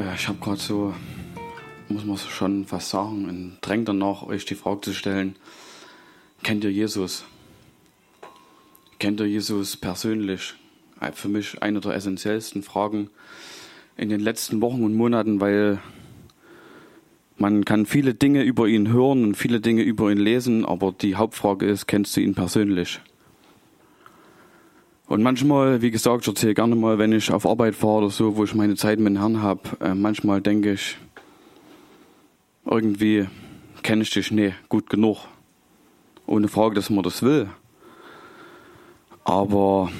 Äh, ich habe gerade so, muss man schon fast sagen, ein Drängen danach, euch die Frage zu stellen, kennt ihr Jesus? Kennt ihr Jesus persönlich? Äh, für mich eine der essentiellsten Fragen in den letzten Wochen und Monaten, weil man kann viele Dinge über ihn hören und viele Dinge über ihn lesen, aber die Hauptfrage ist, kennst du ihn persönlich? Und manchmal, wie gesagt, ich erzähle gerne mal, wenn ich auf Arbeit fahre oder so, wo ich meine Zeit mit dem Herrn habe, äh, manchmal denke ich, irgendwie kenne ich dich nee, gut genug. Ohne Frage, dass man das will. Aber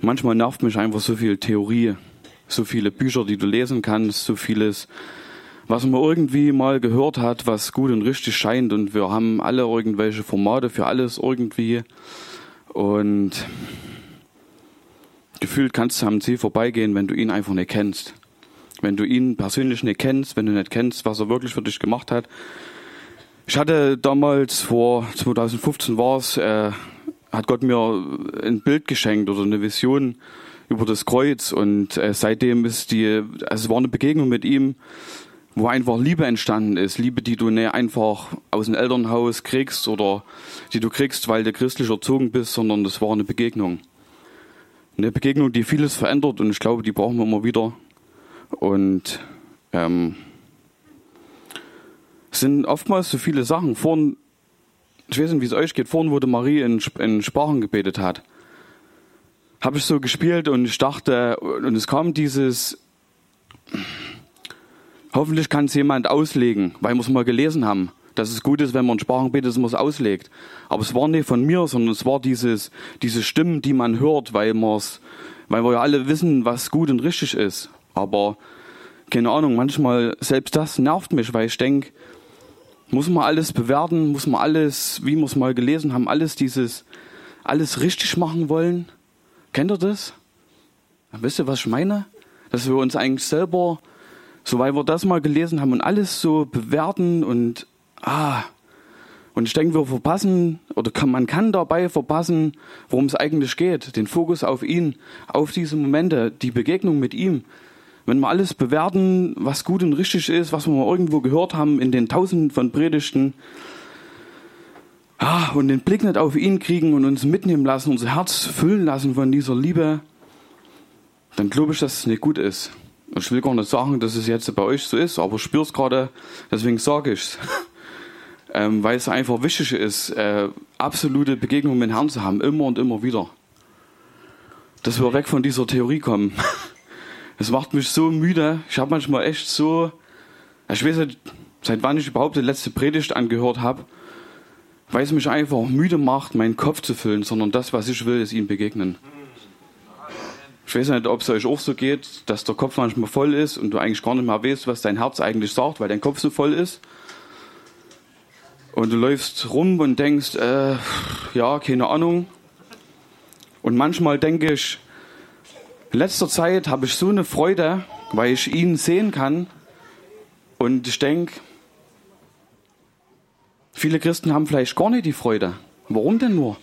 manchmal nervt mich einfach so viel Theorie, so viele Bücher, die du lesen kannst, so vieles, was man irgendwie mal gehört hat, was gut und richtig scheint. Und wir haben alle irgendwelche Formate für alles irgendwie. Und gefühlt kannst du am Ziel vorbeigehen, wenn du ihn einfach nicht kennst. Wenn du ihn persönlich nicht kennst, wenn du nicht kennst, was er wirklich für dich gemacht hat. Ich hatte damals, vor 2015 war es, äh, hat Gott mir ein Bild geschenkt oder eine Vision über das Kreuz und äh, seitdem ist die, also es war eine Begegnung mit ihm, wo einfach Liebe entstanden ist. Liebe, die du nicht einfach aus dem Elternhaus kriegst oder die du kriegst, weil du christlich erzogen bist, sondern das war eine Begegnung. Eine Begegnung, die vieles verändert und ich glaube, die brauchen wir immer wieder. Und ähm, es sind oftmals so viele Sachen. Vorhin, ich weiß nicht, wie es euch geht, vorhin, wo die Marie in, in Sprachen gebetet hat, habe ich so gespielt und ich dachte, und es kam dieses, Hoffentlich kann es jemand auslegen, weil wir es mal gelesen haben, dass es gut ist, wenn man Sprachen betet, dass man es auslegt. Aber es war nicht von mir, sondern es war dieses, diese Stimmen, die man hört, weil, man's, weil wir ja alle wissen, was gut und richtig ist. Aber keine Ahnung, manchmal selbst das nervt mich, weil ich denke, muss man alles bewerten, muss man alles, wie wir es mal gelesen haben, alles dieses, alles richtig machen wollen. Kennt ihr das? Wisst ihr, was ich meine? Dass wir uns eigentlich selber so, weil wir das mal gelesen haben und alles so bewerten und ah, und ich denke, wir verpassen, oder kann, man kann dabei verpassen, worum es eigentlich geht. Den Fokus auf ihn, auf diese Momente, die Begegnung mit ihm. Wenn wir alles bewerten, was gut und richtig ist, was wir mal irgendwo gehört haben in den Tausenden von Predigten, ah, und den Blick nicht auf ihn kriegen und uns mitnehmen lassen, unser Herz füllen lassen von dieser Liebe, dann glaube ich, dass es nicht gut ist. Ich will gar nicht sagen, dass es jetzt bei euch so ist, aber ich spüre es gerade, deswegen sage ich es. ähm, weil es einfach wichtig ist, äh, absolute Begegnung mit dem Herrn zu haben, immer und immer wieder. Dass wir weg von dieser Theorie kommen. Es macht mich so müde. Ich habe manchmal echt so, ich weiß nicht, seit wann ich überhaupt die letzte Predigt angehört habe, weil es mich einfach müde macht, meinen Kopf zu füllen, sondern das, was ich will, ist ihm begegnen. Ich weiß nicht, ob es euch auch so geht, dass der Kopf manchmal voll ist und du eigentlich gar nicht mehr weißt, was dein Herz eigentlich sagt, weil dein Kopf so voll ist. Und du läufst rum und denkst, äh, ja, keine Ahnung. Und manchmal denke ich, in letzter Zeit habe ich so eine Freude, weil ich ihn sehen kann. Und ich denke, viele Christen haben vielleicht gar nicht die Freude. Warum denn nur?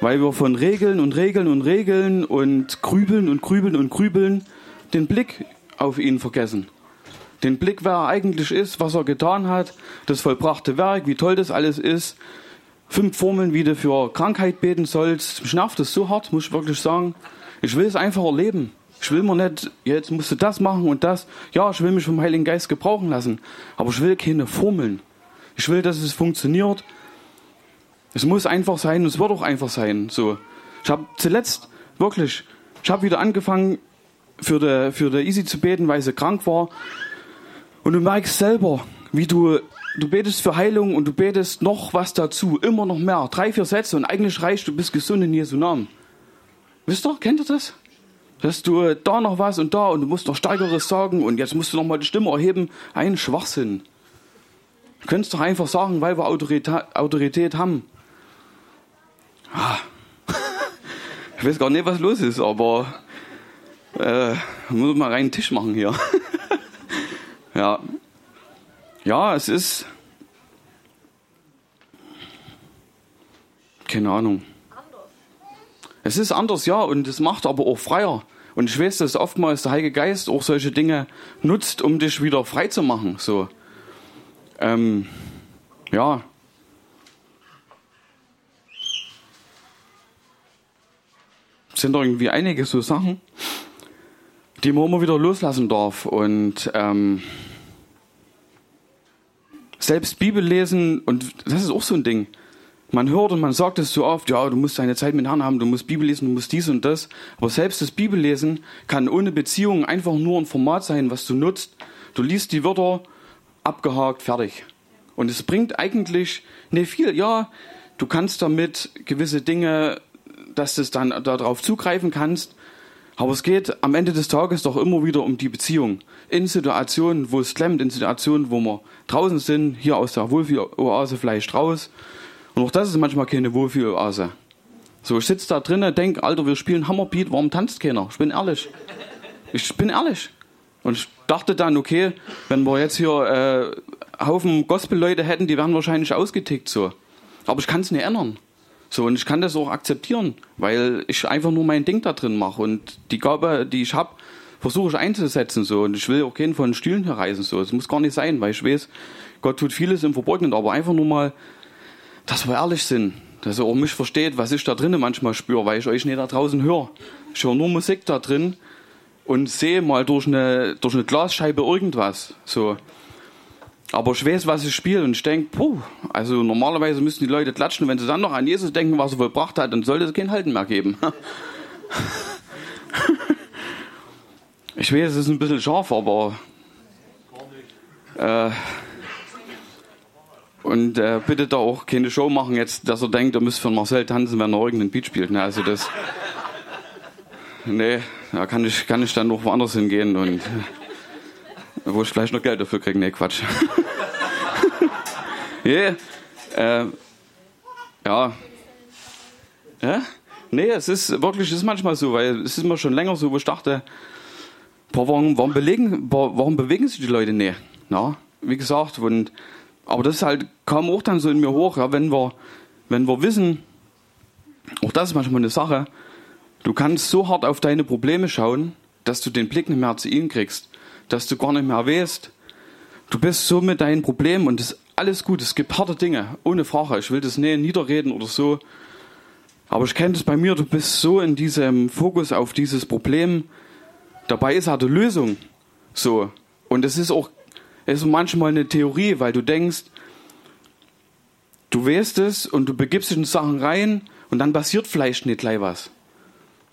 Weil wir von Regeln und Regeln und Regeln und Grübeln und Grübeln und Grübeln den Blick auf ihn vergessen. Den Blick, wer er eigentlich ist, was er getan hat, das vollbrachte Werk, wie toll das alles ist. Fünf Formeln, wie du für Krankheit beten sollst. Mich nervt das so hart, muss ich wirklich sagen. Ich will es einfach erleben. Ich will mir nicht, jetzt musst du das machen und das. Ja, ich will mich vom Heiligen Geist gebrauchen lassen. Aber ich will keine Formeln. Ich will, dass es funktioniert. Es muss einfach sein es wird auch einfach sein. So. Ich habe zuletzt wirklich, ich habe wieder angefangen für der für der Easy zu beten, weil sie krank war. Und du merkst selber, wie du du betest für Heilung und du betest noch was dazu, immer noch mehr, drei vier Sätze und eigentlich reicht, du bist gesund in Jesu Namen. Wisst ihr, kennt ihr das? Dass du da noch was und da und du musst noch Steigeres sagen und jetzt musst du noch mal die Stimme erheben. Ein Schwachsinn. Du könntest doch einfach sagen, weil wir Autorität, Autorität haben. Ah. Ich weiß gar nicht, was los ist, aber äh, muss mal reinen Tisch machen hier. ja. Ja, es ist. Keine Ahnung. Es ist anders, ja, und es macht aber auch freier. Und ich weiß, dass oftmals der Heilige Geist auch solche Dinge nutzt, um dich wieder frei zu machen. So. Ähm, ja. Sind irgendwie einige so Sachen, die man immer wieder loslassen darf. Und ähm, selbst Bibel lesen, und das ist auch so ein Ding. Man hört und man sagt es so oft, ja, du musst deine Zeit mit Herrn haben, du musst Bibel lesen, du musst dies und das. Aber selbst das Bibellesen kann ohne Beziehung einfach nur ein Format sein, was du nutzt. Du liest die Wörter, abgehakt, fertig. Und es bringt eigentlich nicht viel. Ja, du kannst damit gewisse Dinge, dass du dann darauf zugreifen kannst. Aber es geht am Ende des Tages doch immer wieder um die Beziehung. In Situationen, wo es klemmt, in Situationen, wo wir draußen sind, hier aus der Wohlfühloase vielleicht raus und auch das ist manchmal keine Wohlfühloase. So, ich sitze da drinnen, denk, Alter, wir spielen Hammerbeat, warum tanzt keiner? Ich bin ehrlich. Ich bin ehrlich. Und ich dachte dann, okay, wenn wir jetzt hier äh, Haufen Gospel-Leute hätten, die wären wahrscheinlich ausgetickt so. Aber ich kann es nicht ändern. So, und ich kann das auch akzeptieren, weil ich einfach nur mein Ding da drin mache. Und die Gabe, die ich habe, versuche ich einzusetzen. So. Und ich will auch keinen von den Stühlen hier reißen. So. Das muss gar nicht sein, weil ich weiß, Gott tut vieles im Verborgenen, aber einfach nur mal dass wir ehrlich sind, dass ihr auch mich versteht, was ich da drinnen manchmal spüre, weil ich euch nicht da draußen höre. Ich höre nur Musik da drin und sehe mal durch eine, durch eine Glasscheibe irgendwas. So. Aber ich weiß, was ich spiele und ich denke, puh, also normalerweise müssen die Leute klatschen, wenn sie dann noch an Jesus denken, was er vollbracht hat, dann sollte es kein Halten mehr geben. ich weiß, es ist ein bisschen scharf, aber äh, und äh, bitte da auch keine Show machen jetzt, dass er denkt, er müsste für Marcel tanzen, wenn er irgendeinen Beat spielt. Ne? Also das. Nee, da kann ich, kann ich dann noch woanders hingehen und wo ich gleich noch Geld dafür kriege. Nee, Quatsch. yeah. äh, ja. Ja? Nee, es ist wirklich, es ist manchmal so, weil es ist immer schon länger so, wo ich dachte, boah, warum, warum, belegen, boah, warum bewegen sich die Leute nicht? Na, wie gesagt, und aber das ist halt, kam auch dann so in mir hoch, ja, wenn wir, wenn wir wissen, auch das ist manchmal eine Sache, du kannst so hart auf deine Probleme schauen, dass du den Blick nicht mehr zu ihnen kriegst, dass du gar nicht mehr weißt, du bist so mit deinen Problemen und das ist alles gut, es gibt harte Dinge, ohne Frage, ich will das nicht niederreden oder so, aber ich kenne das bei mir, du bist so in diesem Fokus auf dieses Problem, dabei ist halt die Lösung, so, und es ist auch ist manchmal eine Theorie, weil du denkst, du weißt es und du begibst dich in Sachen rein und dann passiert vielleicht nicht gleich was.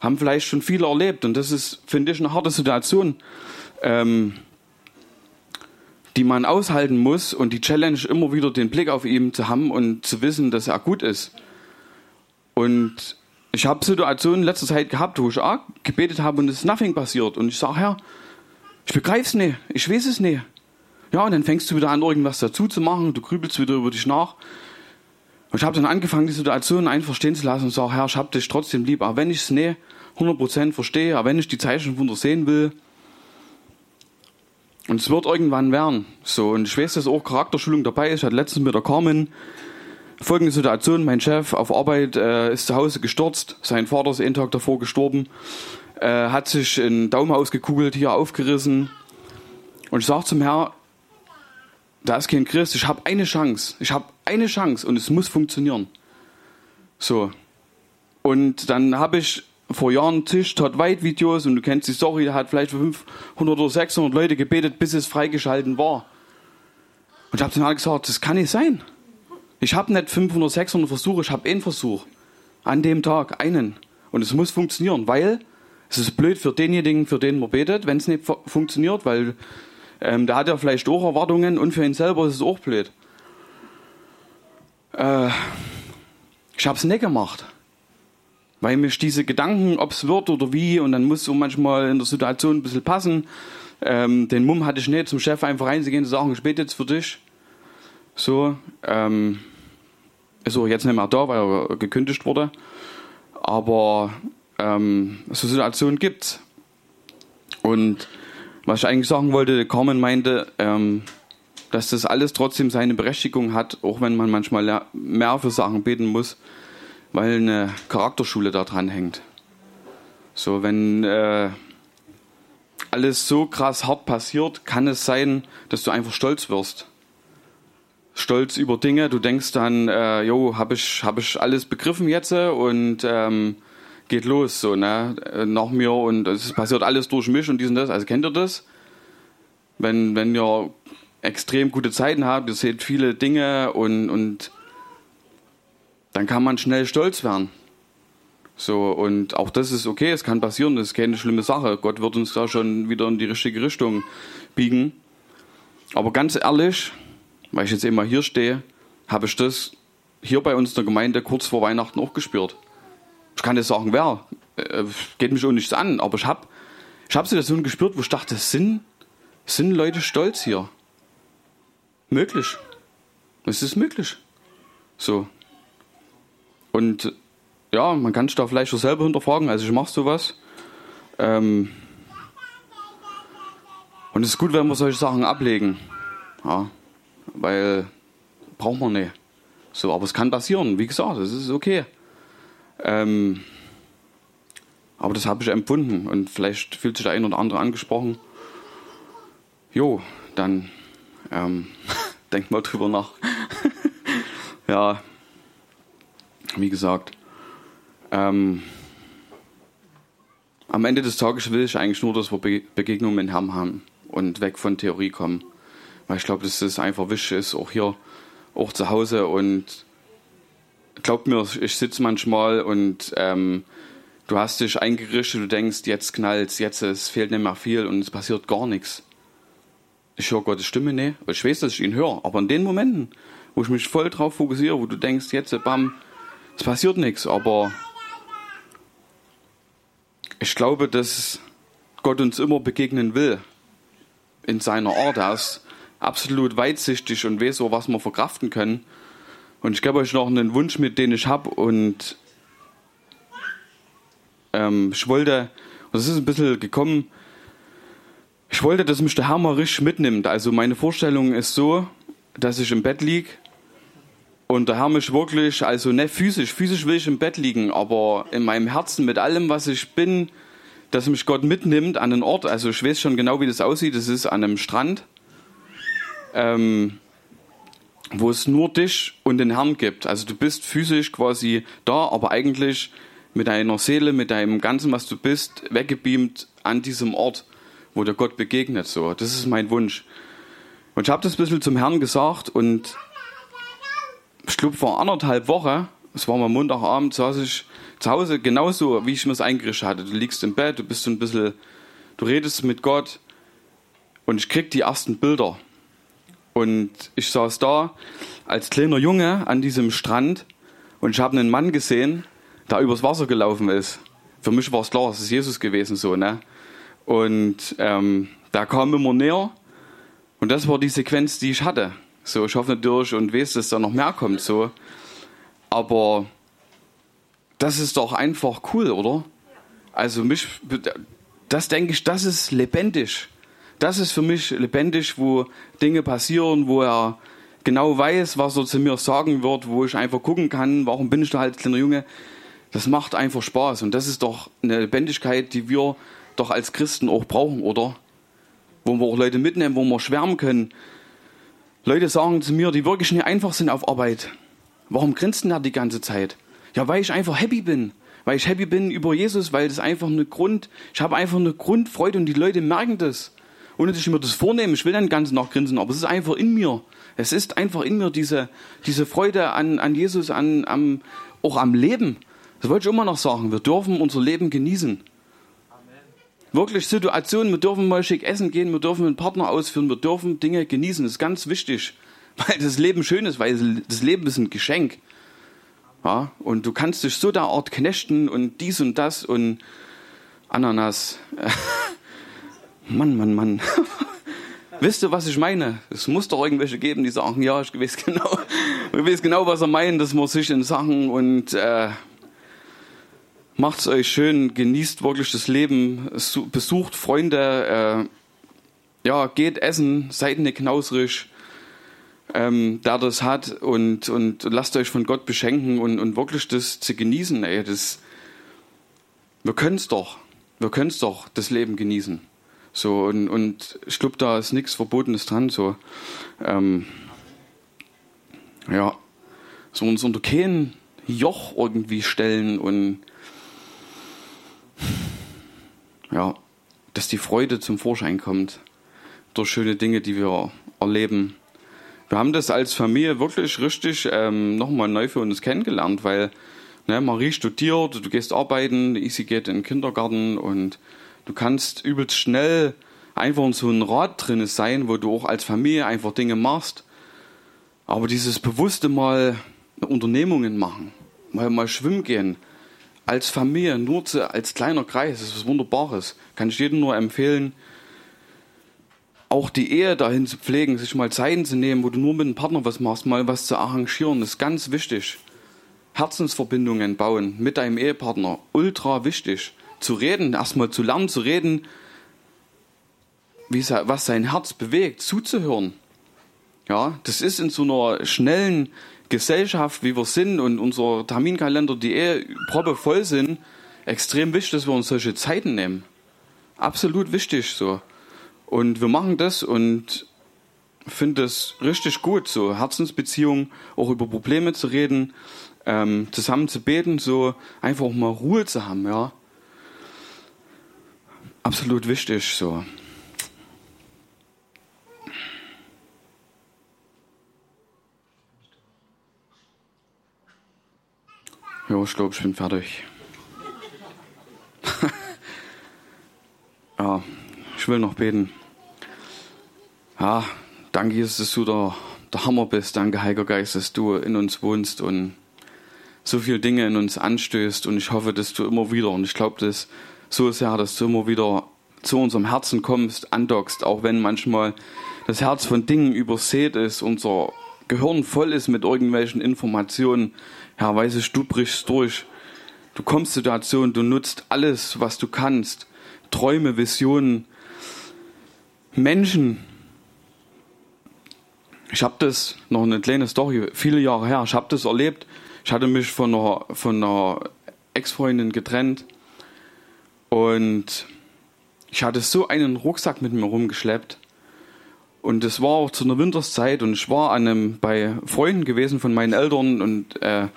Haben vielleicht schon viele erlebt und das ist, finde ich, eine harte Situation, ähm, die man aushalten muss und die Challenge immer wieder den Blick auf ihn zu haben und zu wissen, dass er gut ist. Und ich habe Situationen in letzter Zeit gehabt, wo ich auch gebetet habe und es ist nothing passiert. Und ich sage, Herr, ich begreife es nicht, ich weiß es nicht. Ja, und dann fängst du wieder an, irgendwas dazu zu machen, du grübelst wieder über dich nach. Und ich habe dann angefangen, die Situation einfach stehen zu lassen und sage, Herr, ich hab dich trotzdem lieb, auch wenn ich es nicht 100% verstehe, auch wenn ich die Zeichen Wunder sehen will. Und es wird irgendwann werden. So, und ich weiß, dass auch Charakterschulung dabei ist. Ich hatte letztens mit der Carmen folgende Situation. Mein Chef auf Arbeit äh, ist zu Hause gestürzt. Sein Vater ist einen Tag davor gestorben. Äh, hat sich einen Daumen ausgekugelt, hier aufgerissen. Und ich sage zum Herrn, da ist kein Christ, ich habe eine Chance. Ich habe eine Chance und es muss funktionieren. So. Und dann habe ich vor Jahren Tisch Todd White Videos und du kennst die Story, da hat vielleicht für 500 oder 600 Leute gebetet, bis es freigeschalten war. Und ich habe dann gesagt, das kann nicht sein. Ich habe nicht 500, 600 Versuche, ich habe einen Versuch. An dem Tag, einen. Und es muss funktionieren, weil es ist blöd für denjenigen, für den man betet, wenn es nicht funktioniert, weil ähm, da hat er vielleicht auch Erwartungen und für ihn selber ist es auch blöd. Äh, ich habe es nicht gemacht. Weil mich diese Gedanken, ob es wird oder wie, und dann muss so manchmal in der Situation ein bisschen passen. Ähm, den Mumm hatte ich nicht, zum Chef einfach reinzugehen zu sagen, ich bete jetzt für dich. So, ähm, ist auch jetzt nicht mehr da, weil er gekündigt wurde. Aber ähm, so Situationen gibt's. Und was ich eigentlich sagen wollte, Carmen meinte, ähm, dass das alles trotzdem seine Berechtigung hat, auch wenn man manchmal mehr für Sachen beten muss, weil eine Charakterschule da dran hängt. So, wenn, äh, alles so krass hart passiert, kann es sein, dass du einfach stolz wirst. Stolz über Dinge. Du denkst dann, äh, jo, habe ich, hab ich alles begriffen jetzt und ähm, geht los, so, ne, nach mir und es passiert alles durch mich und dies und das. Also kennt ihr das? Wenn, wenn ihr extrem gute Zeiten habt, ihr seht viele Dinge und, und dann kann man schnell stolz werden. So, und auch das ist okay, es kann passieren, das ist keine schlimme Sache. Gott wird uns da schon wieder in die richtige Richtung biegen. Aber ganz ehrlich, weil ich jetzt immer hier stehe, habe ich das hier bei uns in der Gemeinde kurz vor Weihnachten auch gespürt. Ich kann nicht sagen, wer, äh, geht mich auch nichts an, aber ich habe ich hab Situationen gespürt, wo ich dachte, sind, sind Leute stolz hier? Möglich. Es ist möglich. So. Und ja, man kann sich da vielleicht auch selber hinterfragen. Also ich mache sowas. Ähm und es ist gut, wenn wir solche Sachen ablegen. Ja, weil braucht man nicht. So, aber es kann passieren. Wie gesagt, es ist okay. Ähm aber das habe ich empfunden und vielleicht fühlt sich der ein oder andere angesprochen. Jo, dann ähm, denk mal drüber nach. ja, wie gesagt. Ähm, am Ende des Tages will ich eigentlich nur, dass wir Be Begegnungen mit Herrn haben und weg von Theorie kommen. Weil ich glaube, dass das einfach wichtig ist, auch hier, auch zu Hause. Und glaubt mir, ich sitze manchmal und ähm, du hast dich eingerichtet, du denkst, jetzt knallt jetzt es fehlt nicht mehr viel und es passiert gar nichts. Ich höre Gottes Stimme nicht, ich weiß, dass ich ihn höre, aber in den Momenten, wo ich mich voll drauf fokussiere, wo du denkst, jetzt, bam, es passiert nichts, aber ich glaube, dass Gott uns immer begegnen will in seiner Art. Er ist absolut weitsichtig und weiß so, was wir verkraften können. Und ich gebe euch noch einen Wunsch mit, den ich habe. Und ähm, ich wollte, und es ist ein bisschen gekommen, ich wollte, dass mich der Herr mal richtig mitnimmt. Also meine Vorstellung ist so, dass ich im Bett liege und der Herr mich wirklich, also nicht physisch, physisch will ich im Bett liegen, aber in meinem Herzen mit allem, was ich bin, dass mich Gott mitnimmt an einen Ort. Also ich weiß schon genau, wie das aussieht. Das ist an einem Strand, ähm, wo es nur dich und den Herrn gibt. Also du bist physisch quasi da, aber eigentlich mit deiner Seele, mit deinem Ganzen, was du bist, weggebeamt an diesem Ort, wo der Gott begegnet. So, das ist mein Wunsch. Und ich habe das ein bisschen zum Herrn gesagt und ich glaube, vor anderthalb Wochen, es war mal Montagabend, saß ich zu Hause genauso, wie ich mir es eingerichtet hatte. Du liegst im Bett, du bist so ein bisschen, du redest mit Gott und ich krieg die ersten Bilder. Und ich saß da als kleiner Junge an diesem Strand und ich habe einen Mann gesehen, der übers Wasser gelaufen ist. Für mich war es klar, es ist Jesus gewesen so, ne? Und ähm, da kam immer näher und das war die Sequenz, die ich hatte. So, ich hoffe natürlich und weiß, dass da noch mehr kommt, so. Aber das ist doch einfach cool, oder? Also mich, das denke ich, das ist lebendig. Das ist für mich lebendig, wo Dinge passieren, wo er genau weiß, was er zu mir sagen wird, wo ich einfach gucken kann, warum bin ich da halt kleiner Junge. Das macht einfach Spaß und das ist doch eine Lebendigkeit, die wir doch als Christen auch brauchen, oder? Wo wir auch Leute mitnehmen, wo wir schwärmen können, Leute sagen zu mir, die wirklich nicht einfach sind auf Arbeit. Warum grinst denn da die ganze Zeit? Ja, weil ich einfach happy bin. Weil ich happy bin über Jesus, weil das einfach eine Grund, ich habe einfach eine Grundfreude und die Leute merken das. Ohne dass ich mir das vornehme, ich will dann ganz nachgrinsen, aber es ist einfach in mir. Es ist einfach in mir diese, diese Freude an, an Jesus, an, am, auch am Leben. Das wollte ich immer noch sagen. Wir dürfen unser Leben genießen wirklich Situationen, wir dürfen mal schick essen gehen, wir dürfen einen Partner ausführen, wir dürfen Dinge genießen. Das ist ganz wichtig, weil das Leben schön ist, weil das Leben ist ein Geschenk. Ja, und du kannst dich so der Art knechten und dies und das und Ananas. Mann, Mann, Mann. Wisst ihr, was ich meine? Es muss doch irgendwelche geben, die sagen, ja, ich weiß genau, ich weiß genau, was er meint, dass man sich in Sachen und äh, Macht's euch schön, genießt wirklich das Leben, besucht Freunde, äh, ja, geht essen, seid nicht knausrig, ähm, der das hat und, und lasst euch von Gott beschenken und, und wirklich das zu genießen, ey, das, wir können's doch, wir können's doch, das Leben genießen. So, und, und ich glaube, da ist nichts Verbotenes dran. So, ähm, ja, so uns unter kein Joch irgendwie stellen und ja, dass die Freude zum Vorschein kommt durch schöne Dinge, die wir erleben. Wir haben das als Familie wirklich richtig ähm, nochmal neu für uns kennengelernt, weil ne, Marie studiert, du gehst arbeiten, Isi geht in den Kindergarten und du kannst übelst schnell einfach in so einem Rad drin sein, wo du auch als Familie einfach Dinge machst. Aber dieses bewusste Mal Unternehmungen machen, mal, mal schwimmen gehen, als Familie, nur zu, als kleiner Kreis, das ist was Wunderbares. Kann ich jedem nur empfehlen, auch die Ehe dahin zu pflegen, sich mal Zeiten zu nehmen, wo du nur mit dem Partner was machst, mal was zu arrangieren, ist ganz wichtig. Herzensverbindungen bauen mit deinem Ehepartner, ultra wichtig. Zu reden, erstmal zu lernen, zu reden, wie, was sein Herz bewegt, zuzuhören. Ja, das ist in so einer schnellen Gesellschaft, wie wir sind und unser Terminkalender, die eh proppe voll sind, extrem wichtig, dass wir uns solche Zeiten nehmen. Absolut wichtig so. Und wir machen das und finde es richtig gut, so Herzensbeziehungen, auch über Probleme zu reden, ähm, zusammen zu beten, so einfach mal Ruhe zu haben, ja. Absolut wichtig, so. Ja, ich glaube, ich bin fertig. ja, ich will noch beten. Ja, danke, Jesus, dass du der, der Hammer bist. Danke, Heiliger Geist, dass du in uns wohnst und so viele Dinge in uns anstößt. Und ich hoffe, dass du immer wieder, und ich glaube das so sehr, dass du immer wieder zu unserem Herzen kommst, andockst, auch wenn manchmal das Herz von Dingen übersät ist, unser Gehirn voll ist mit irgendwelchen Informationen, Herr, du brichst durch. Du kommst Situationen, du nutzt alles, was du kannst. Träume, Visionen, Menschen. Ich habe das, noch eine kleine Story, viele Jahre her, ich habe das erlebt. Ich hatte mich von einer, von einer Ex-Freundin getrennt und ich hatte so einen Rucksack mit mir rumgeschleppt. Und es war auch zu einer Winterszeit und ich war an einem, bei Freunden gewesen von meinen Eltern und äh,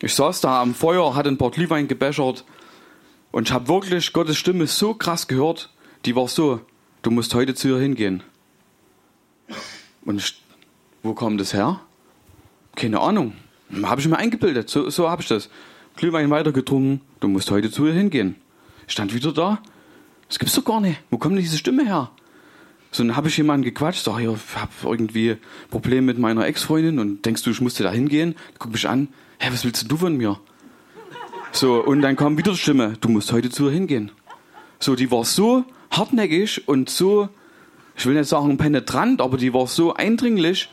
ich saß da am Feuer, hatte ein paar Glühwein gebechert und ich habe wirklich Gottes Stimme so krass gehört. Die war so, du musst heute zu ihr hingehen. Und ich, wo kommt das her? Keine Ahnung. Habe ich mir eingebildet. So, so habe ich das. Glühwein weitergetrunken. Du musst heute zu ihr hingehen. Ich stand wieder da. Das gibt's doch gar nicht. Wo kommt denn diese Stimme her? So, dann habe ich jemanden gequatscht, sag, ich habe irgendwie Probleme mit meiner Ex-Freundin und denkst du, ich musste da hingehen? Guck mich an, hä, was willst du von mir? So, und dann kam wieder die Stimme, du musst heute zu ihr hingehen. So, die war so hartnäckig und so, ich will nicht sagen penetrant, aber die war so eindringlich,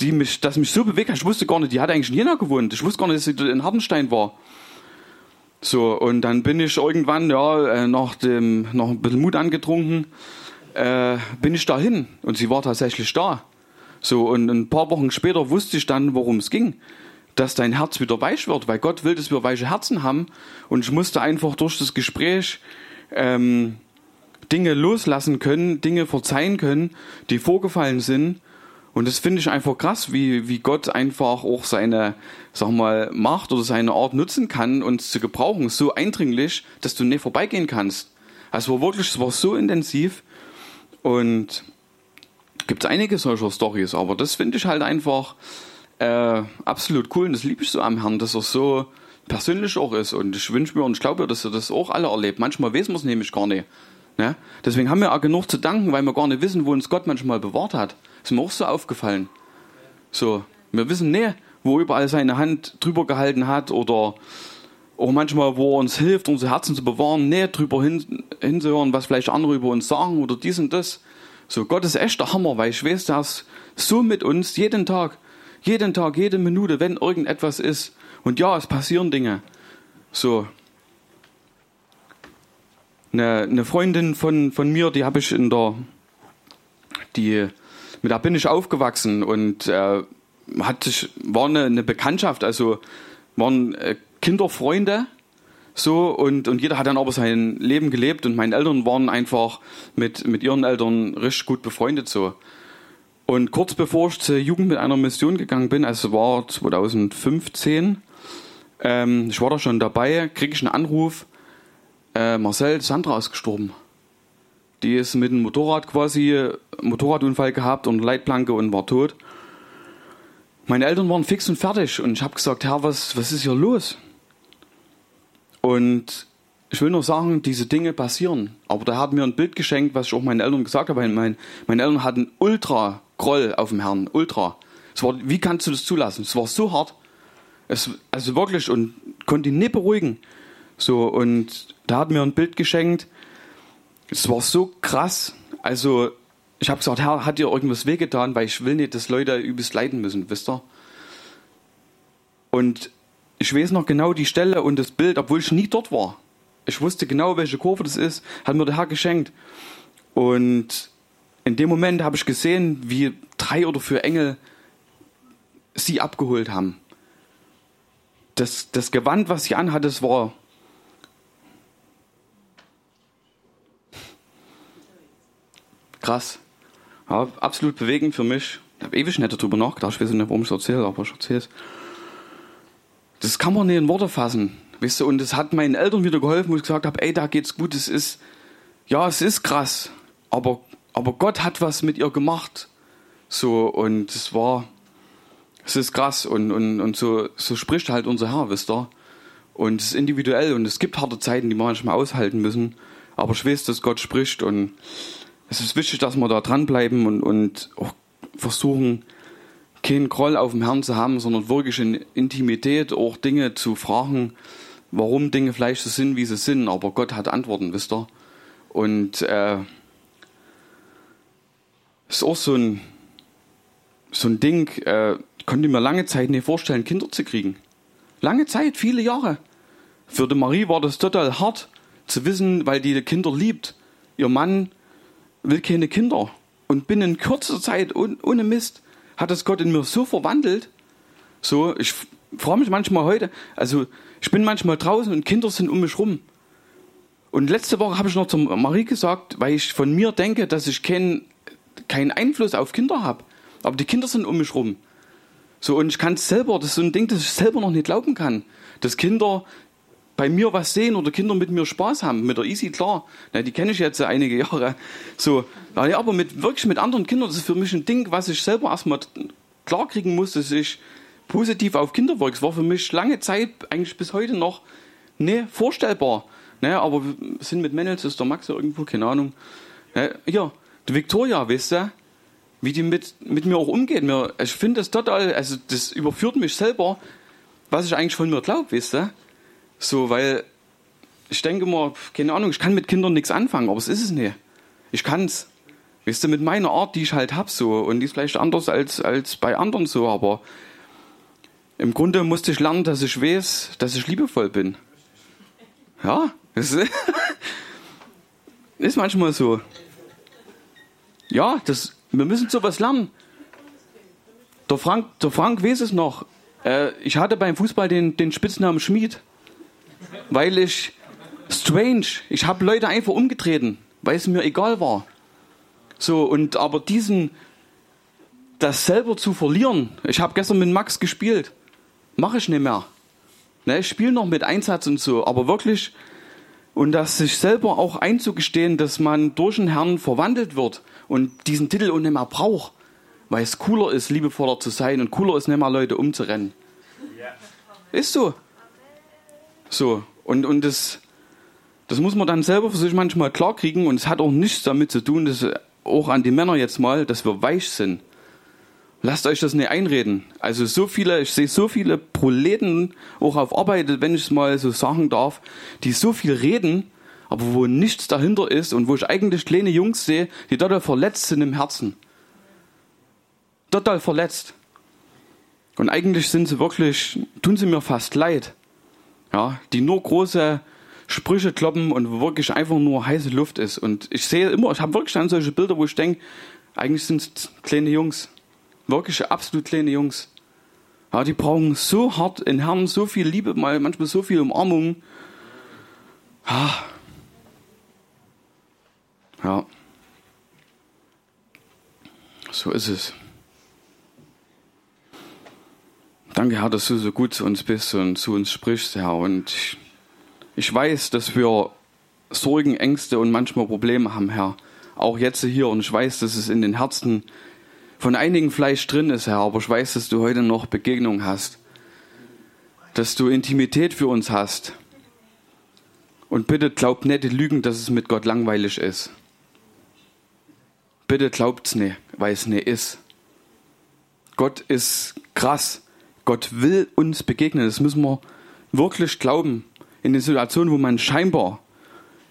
die mich, dass mich so bewegt hat. Ich wusste gar nicht, die hat eigentlich in Jena gewohnt. Ich wusste gar nicht, dass sie in Hartenstein war. So, und dann bin ich irgendwann, ja, äh, nach dem, noch ein bisschen Mut angetrunken, äh, bin ich dahin und sie war tatsächlich da. So, und ein paar Wochen später wusste ich dann, worum es ging. Dass dein Herz wieder weich wird, weil Gott will, dass wir weiche Herzen haben. Und ich musste einfach durch das Gespräch ähm, Dinge loslassen können, Dinge verzeihen können, die vorgefallen sind. Und das finde ich einfach krass, wie, wie Gott einfach auch seine, sag mal, Macht oder seine Art nutzen kann, uns zu gebrauchen, so eindringlich, dass du nicht vorbeigehen kannst. Also wirklich, es war so intensiv. Und gibt es einige solcher Stories, aber das finde ich halt einfach äh, absolut cool und das liebe ich so am Herrn, dass er so persönlich auch ist. Und ich wünsche mir und ich glaube, dass er das auch alle erlebt. Manchmal wissen wir es nämlich gar nicht. Ne? Deswegen haben wir auch genug zu danken, weil wir gar nicht wissen, wo uns Gott manchmal bewahrt hat. ist mir auch so aufgefallen. So, wir wissen nicht, wo überall seine Hand drüber gehalten hat oder auch manchmal, wo er uns hilft, unsere Herzen zu bewahren, nicht drüber hin, hinzuhören, was vielleicht andere über uns sagen oder dies und das. So, Gott ist echt der Hammer, weil ich weiß, ist so mit uns jeden Tag, jeden Tag, jede Minute, wenn irgendetwas ist. Und ja, es passieren Dinge. So. Eine, eine Freundin von, von mir, die habe ich in der, die, mit der bin ich aufgewachsen und äh, hat sich, war eine, eine Bekanntschaft, also waren äh, Kinderfreunde. So, und, und jeder hat dann aber sein Leben gelebt und meine Eltern waren einfach mit, mit ihren Eltern richtig gut befreundet so. Und kurz bevor ich zur Jugend mit einer Mission gegangen bin, also war 2015, ähm, ich war da schon dabei, kriege ich einen Anruf, äh, Marcel, Sandra ist gestorben. Die ist mit dem Motorrad quasi, Motorradunfall gehabt und Leitplanke und war tot. Meine Eltern waren fix und fertig und ich habe gesagt, Herr, was, was ist hier los? Und ich will nur sagen, diese Dinge passieren. Aber da hat mir ein Bild geschenkt, was ich auch meinen Eltern gesagt habe. Mein, meine Eltern hatten ultra Groll auf dem Herrn, ultra. Es war, wie kannst du das zulassen? Es war so hart. Es, also wirklich, und konnte ihn nicht beruhigen. So, und da hat mir ein Bild geschenkt. Es war so krass. Also, ich habe gesagt, Herr, hat dir irgendwas wehgetan, weil ich will nicht, dass Leute übelst leiden müssen, wisst ihr? Und ich weiß noch genau die Stelle und das Bild, obwohl ich nie dort war. Ich wusste genau, welche Kurve das ist, hat mir der Herr geschenkt. Und in dem Moment habe ich gesehen, wie drei oder vier Engel sie abgeholt haben. Das, das Gewand, was sie anhatte, das war krass. Ja, absolut bewegend für mich. Ich habe ewig nicht darüber nachgedacht. Ich weiß nicht, warum ich es erzähle, aber ich erzähle es. Das kann man nicht in Worte fassen. Weißt du, und es hat meinen Eltern wieder geholfen, wo ich gesagt habe, ey, da geht's gut, es ist, ja, es ist krass, aber, aber Gott hat was mit ihr gemacht. So, und es war, es ist krass und, und, und so, so spricht halt unser Herr, wisst ihr. Und es ist individuell und es gibt harte Zeiten, die wir manchmal aushalten müssen. Aber ich weiß, dass Gott spricht und es ist wichtig, dass wir da dranbleiben und, und auch versuchen, keinen Groll auf dem Herrn zu haben, sondern wirklich in Intimität auch Dinge zu fragen, warum Dinge vielleicht so sind, wie sie sind. Aber Gott hat Antworten, wisst ihr. Und äh, ist auch so ein, so ein Ding, äh, ich konnte mir lange Zeit nicht vorstellen, Kinder zu kriegen. Lange Zeit, viele Jahre. Für die Marie war das total hart zu wissen, weil die Kinder liebt. Ihr Mann will keine Kinder. Und binnen kurzer Zeit, ohne Mist, hat das Gott in mir so verwandelt. So, ich frage mich manchmal heute, also ich bin manchmal draußen und Kinder sind um mich rum. Und letzte Woche habe ich noch zur Marie gesagt, weil ich von mir denke, dass ich keinen keinen Einfluss auf Kinder habe. Aber die Kinder sind um mich rum. So, und ich kann es selber, das ist so ein Ding, das ich selber noch nicht glauben kann. Dass Kinder bei mir was sehen oder Kinder mit mir Spaß haben. Mit der Easy, klar. Na, die kenne ich jetzt einige Jahre. So, ja, aber mit, wirklich mit anderen Kindern, das ist für mich ein Ding, was ich selber erstmal klar kriegen muss, dass ich positiv auf Kinder wirke. Das war für mich lange Zeit, eigentlich bis heute noch, ne, vorstellbar. Ne, aber wir sind mit Männels, ist der Max ja irgendwo, keine Ahnung. Ne, ja, die Victoria, weißt du, wie die mit, mit mir auch umgeht. Mir, ich finde das total, also das überführt mich selber, was ich eigentlich von mir glaube, weißt du. So, weil ich denke immer, keine Ahnung, ich kann mit Kindern nichts anfangen, aber es ist es nicht. Ich kann's. Weißt du, mit meiner Art, die ich halt hab, so, und die ist vielleicht anders als, als bei anderen so, aber im Grunde musste ich lernen, dass ich weiß, dass ich liebevoll bin. Ja, ist, ist manchmal so. Ja, das, wir müssen sowas lernen. Der Frank, der Frank weiß es noch. Äh, ich hatte beim Fußball den, den Spitznamen Schmied weil ich strange, ich habe Leute einfach umgetreten, weil es mir egal war. So, und aber diesen, das selber zu verlieren, ich habe gestern mit Max gespielt, mache ich nicht mehr. Ne, ich spiele noch mit Einsatz und so, aber wirklich, und das sich selber auch einzugestehen, dass man durch den Herrn verwandelt wird und diesen Titel auch nicht mehr braucht, weil es cooler ist, liebevoller zu sein und cooler ist, nicht mehr Leute umzurennen. Ist so. So, und, und das, das muss man dann selber für sich manchmal klarkriegen und es hat auch nichts damit zu tun, dass auch an die Männer jetzt mal, dass wir weich sind. Lasst euch das nicht einreden. Also so viele, ich sehe so viele Proleten auch auf Arbeit, wenn ich es mal so sagen darf, die so viel reden, aber wo nichts dahinter ist und wo ich eigentlich kleine Jungs sehe, die total verletzt sind im Herzen. Total verletzt. Und eigentlich sind sie wirklich, tun sie mir fast leid ja, die nur große Sprüche kloppen und wirklich einfach nur heiße Luft ist. Und ich sehe immer, ich habe wirklich dann solche Bilder, wo ich denke, eigentlich sind es kleine Jungs. Wirklich absolut kleine Jungs. Ja, die brauchen so hart in Herrn so viel Liebe, mal manchmal so viel Umarmung. Ah. Ja. So ist es. Danke, Herr, dass du so gut zu uns bist und zu uns sprichst, Herr. Und ich, ich weiß, dass wir Sorgen, Ängste und manchmal Probleme haben, Herr. Auch jetzt hier. Und ich weiß, dass es in den Herzen von einigen Fleisch drin ist, Herr. Aber ich weiß, dass du heute noch Begegnung hast. Dass du Intimität für uns hast. Und bitte glaubt nicht die Lügen, dass es mit Gott langweilig ist. Bitte glaubt's nicht, weil es nicht ist. Gott ist krass. Gott will uns begegnen. Das müssen wir wirklich glauben. In den Situationen, wo man scheinbar,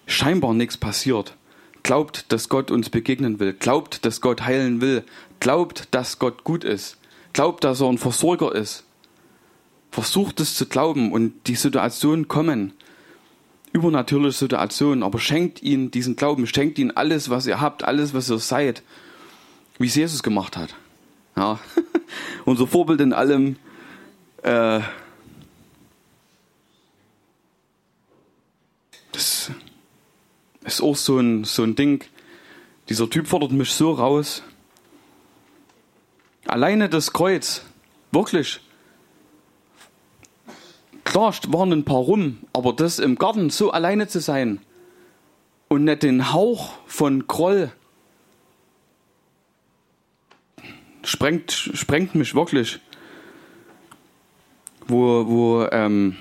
scheinbar nichts passiert. Glaubt, dass Gott uns begegnen will. Glaubt, dass Gott heilen will. Glaubt, dass Gott gut ist. Glaubt, dass er ein Versorger ist. Versucht es zu glauben und die Situationen kommen übernatürliche Situation, aber schenkt ihnen diesen Glauben, schenkt ihnen alles, was ihr habt, alles, was ihr seid, wie es Jesus gemacht hat. Ja. Unser Vorbild in allem. Äh, das ist auch so ein, so ein Ding. Dieser Typ fordert mich so raus. Alleine das Kreuz, wirklich, Klar waren ein paar rum, aber das im Garten so alleine zu sein und nicht den Hauch von Groll sprengt, sprengt mich wirklich. Wo, wo ähm,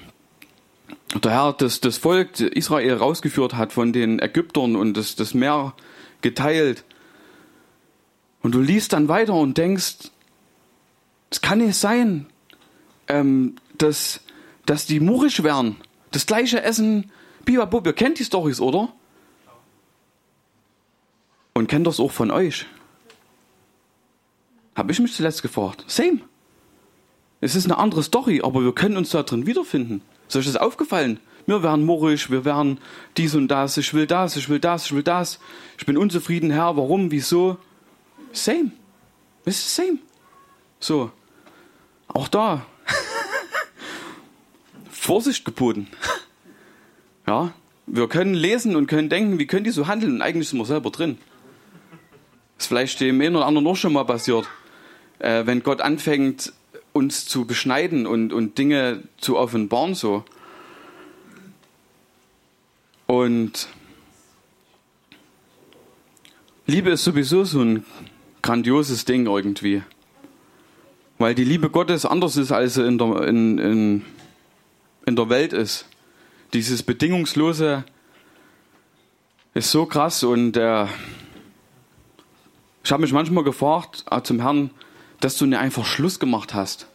der Herr das, das Volk Israel rausgeführt hat von den Ägyptern und das, das Meer geteilt. Und du liest dann weiter und denkst, es kann nicht sein, ähm, dass dass die murrisch werden. Das gleiche Essen, Bibabub, ihr kennt die Storys, oder? Und kennt das auch von euch? Habe ich mich zuletzt gefragt. Same. Es ist eine andere Story, aber wir können uns da drin wiederfinden. Ist euch das aufgefallen? Wir werden murrisch, wir werden dies und das, ich will das, ich will das, ich will das. Ich bin unzufrieden, Herr, warum, wieso? Same. Es ist same. So. Auch da Vorsicht geboten. Ja, wir können lesen und können denken, wie können die so handeln? Und eigentlich sind wir selber drin. Das ist vielleicht dem einen oder anderen noch schon mal passiert. Äh, wenn Gott anfängt, uns zu beschneiden und, und Dinge zu offenbaren, so. Und Liebe ist sowieso so ein grandioses Ding irgendwie. Weil die Liebe Gottes anders ist als in der, in, in in der Welt ist. Dieses Bedingungslose ist so krass und äh, ich habe mich manchmal gefragt äh, zum Herrn, dass du nicht einfach Schluss gemacht hast.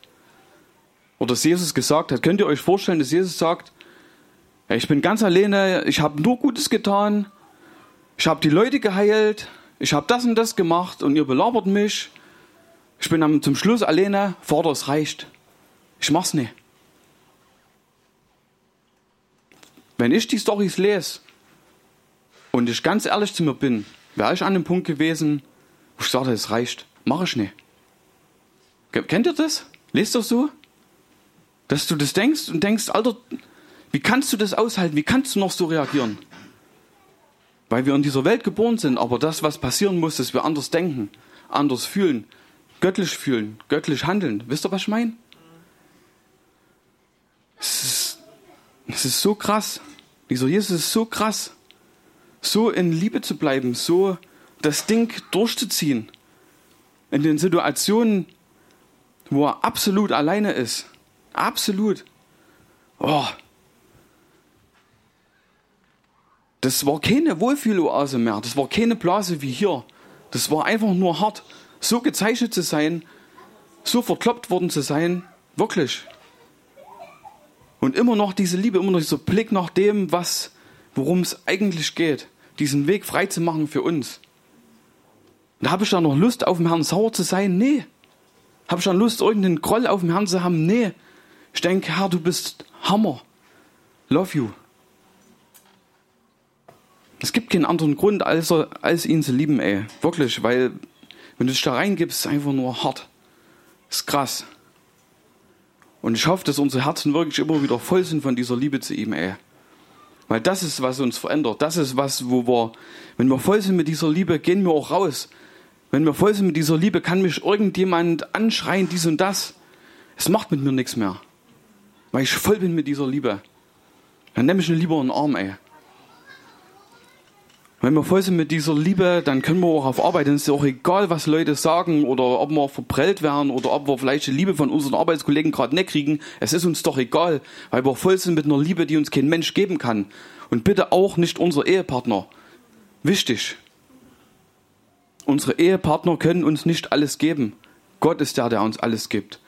Oder dass Jesus gesagt hat, könnt ihr euch vorstellen, dass Jesus sagt, ich bin ganz alleine, ich habe nur Gutes getan, ich habe die Leute geheilt, ich habe das und das gemacht und ihr belabert mich. Ich bin am, zum Schluss alleine, Vater, es reicht. Ich mach's nicht. Wenn ich die Storys lese und ich ganz ehrlich zu mir bin, wäre ich an dem Punkt gewesen, wo ich sage, es reicht. Mach ich nicht. Kennt ihr das? Lest ihr so? Dass du das denkst und denkst, Alter, wie kannst du das aushalten? Wie kannst du noch so reagieren? Weil wir in dieser Welt geboren sind, aber das, was passieren muss, dass wir anders denken, anders fühlen, göttlich fühlen, göttlich handeln. Wisst ihr, was ich meine? Es ist, es ist so krass. Dieser Jesus ist so krass, so in Liebe zu bleiben, so das Ding durchzuziehen. In den Situationen, wo er absolut alleine ist. Absolut. Oh. Das war keine Wohlfühloase mehr. Das war keine Blase wie hier. Das war einfach nur hart. So gezeichnet zu sein, so verkloppt worden zu sein. Wirklich. Und immer noch diese Liebe, immer noch dieser Blick nach dem, was, worum es eigentlich geht. Diesen Weg frei zu machen für uns. Und habe ich da noch Lust, auf dem Herrn sauer zu sein? Nee. Habe da Lust, irgendeinen Groll auf dem Herrn zu haben? Nee. Ich denke, Herr, du bist Hammer. Love you. Es gibt keinen anderen Grund, als, als ihn zu lieben, ey. Wirklich, weil, wenn du dich da reingibst, ist es einfach nur hart. Ist krass. Und ich hoffe, dass unsere Herzen wirklich immer wieder voll sind von dieser Liebe zu ihm, ey. Weil das ist, was uns verändert. Das ist was, wo wir, wenn wir voll sind mit dieser Liebe, gehen wir auch raus. Wenn wir voll sind mit dieser Liebe, kann mich irgendjemand anschreien, dies und das. Es macht mit mir nichts mehr. Weil ich voll bin mit dieser Liebe. Dann nehme ich mir lieber einen Arm, ey. Wenn wir voll sind mit dieser Liebe, dann können wir auch auf Arbeit, dann ist es auch egal, was Leute sagen oder ob wir verprellt werden oder ob wir vielleicht die Liebe von unseren Arbeitskollegen gerade nicht kriegen. Es ist uns doch egal, weil wir voll sind mit einer Liebe, die uns kein Mensch geben kann. Und bitte auch nicht unser Ehepartner. Wichtig. Unsere Ehepartner können uns nicht alles geben. Gott ist der, der uns alles gibt.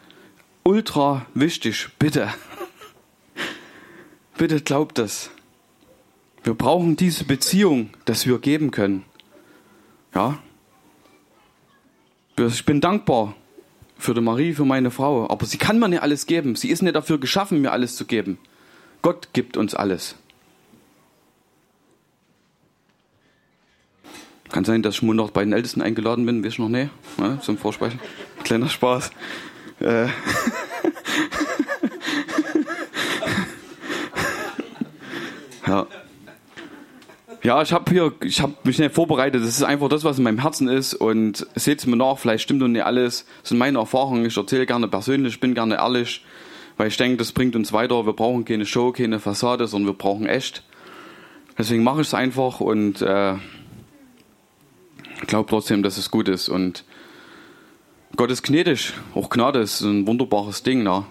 Ultra wichtig, bitte. bitte glaubt das. Wir brauchen diese Beziehung, dass wir geben können. Ja. Ich bin dankbar für die Marie, für meine Frau, aber sie kann mir nicht alles geben. Sie ist nicht dafür geschaffen, mir alles zu geben. Gott gibt uns alles. Kann sein, dass ich Montag bei den Ältesten eingeladen bin, weiß ich noch nicht. Ja, zum Vorsprechen. Kleiner Spaß. Äh. ja. Ja, ich habe hier, ich habe mich nicht vorbereitet. Das ist einfach das, was in meinem Herzen ist. Und seht es mir nach, vielleicht stimmt doch nicht alles. Das sind meine Erfahrungen. Ich erzähle gerne persönlich, bin gerne ehrlich, weil ich denke, das bringt uns weiter. Wir brauchen keine Show, keine Fassade, sondern wir brauchen echt. Deswegen mache ich es einfach und äh, glaube trotzdem, dass es gut ist. Und Gott ist gnädig. Auch Gnade ist ein wunderbares Ding. Ne?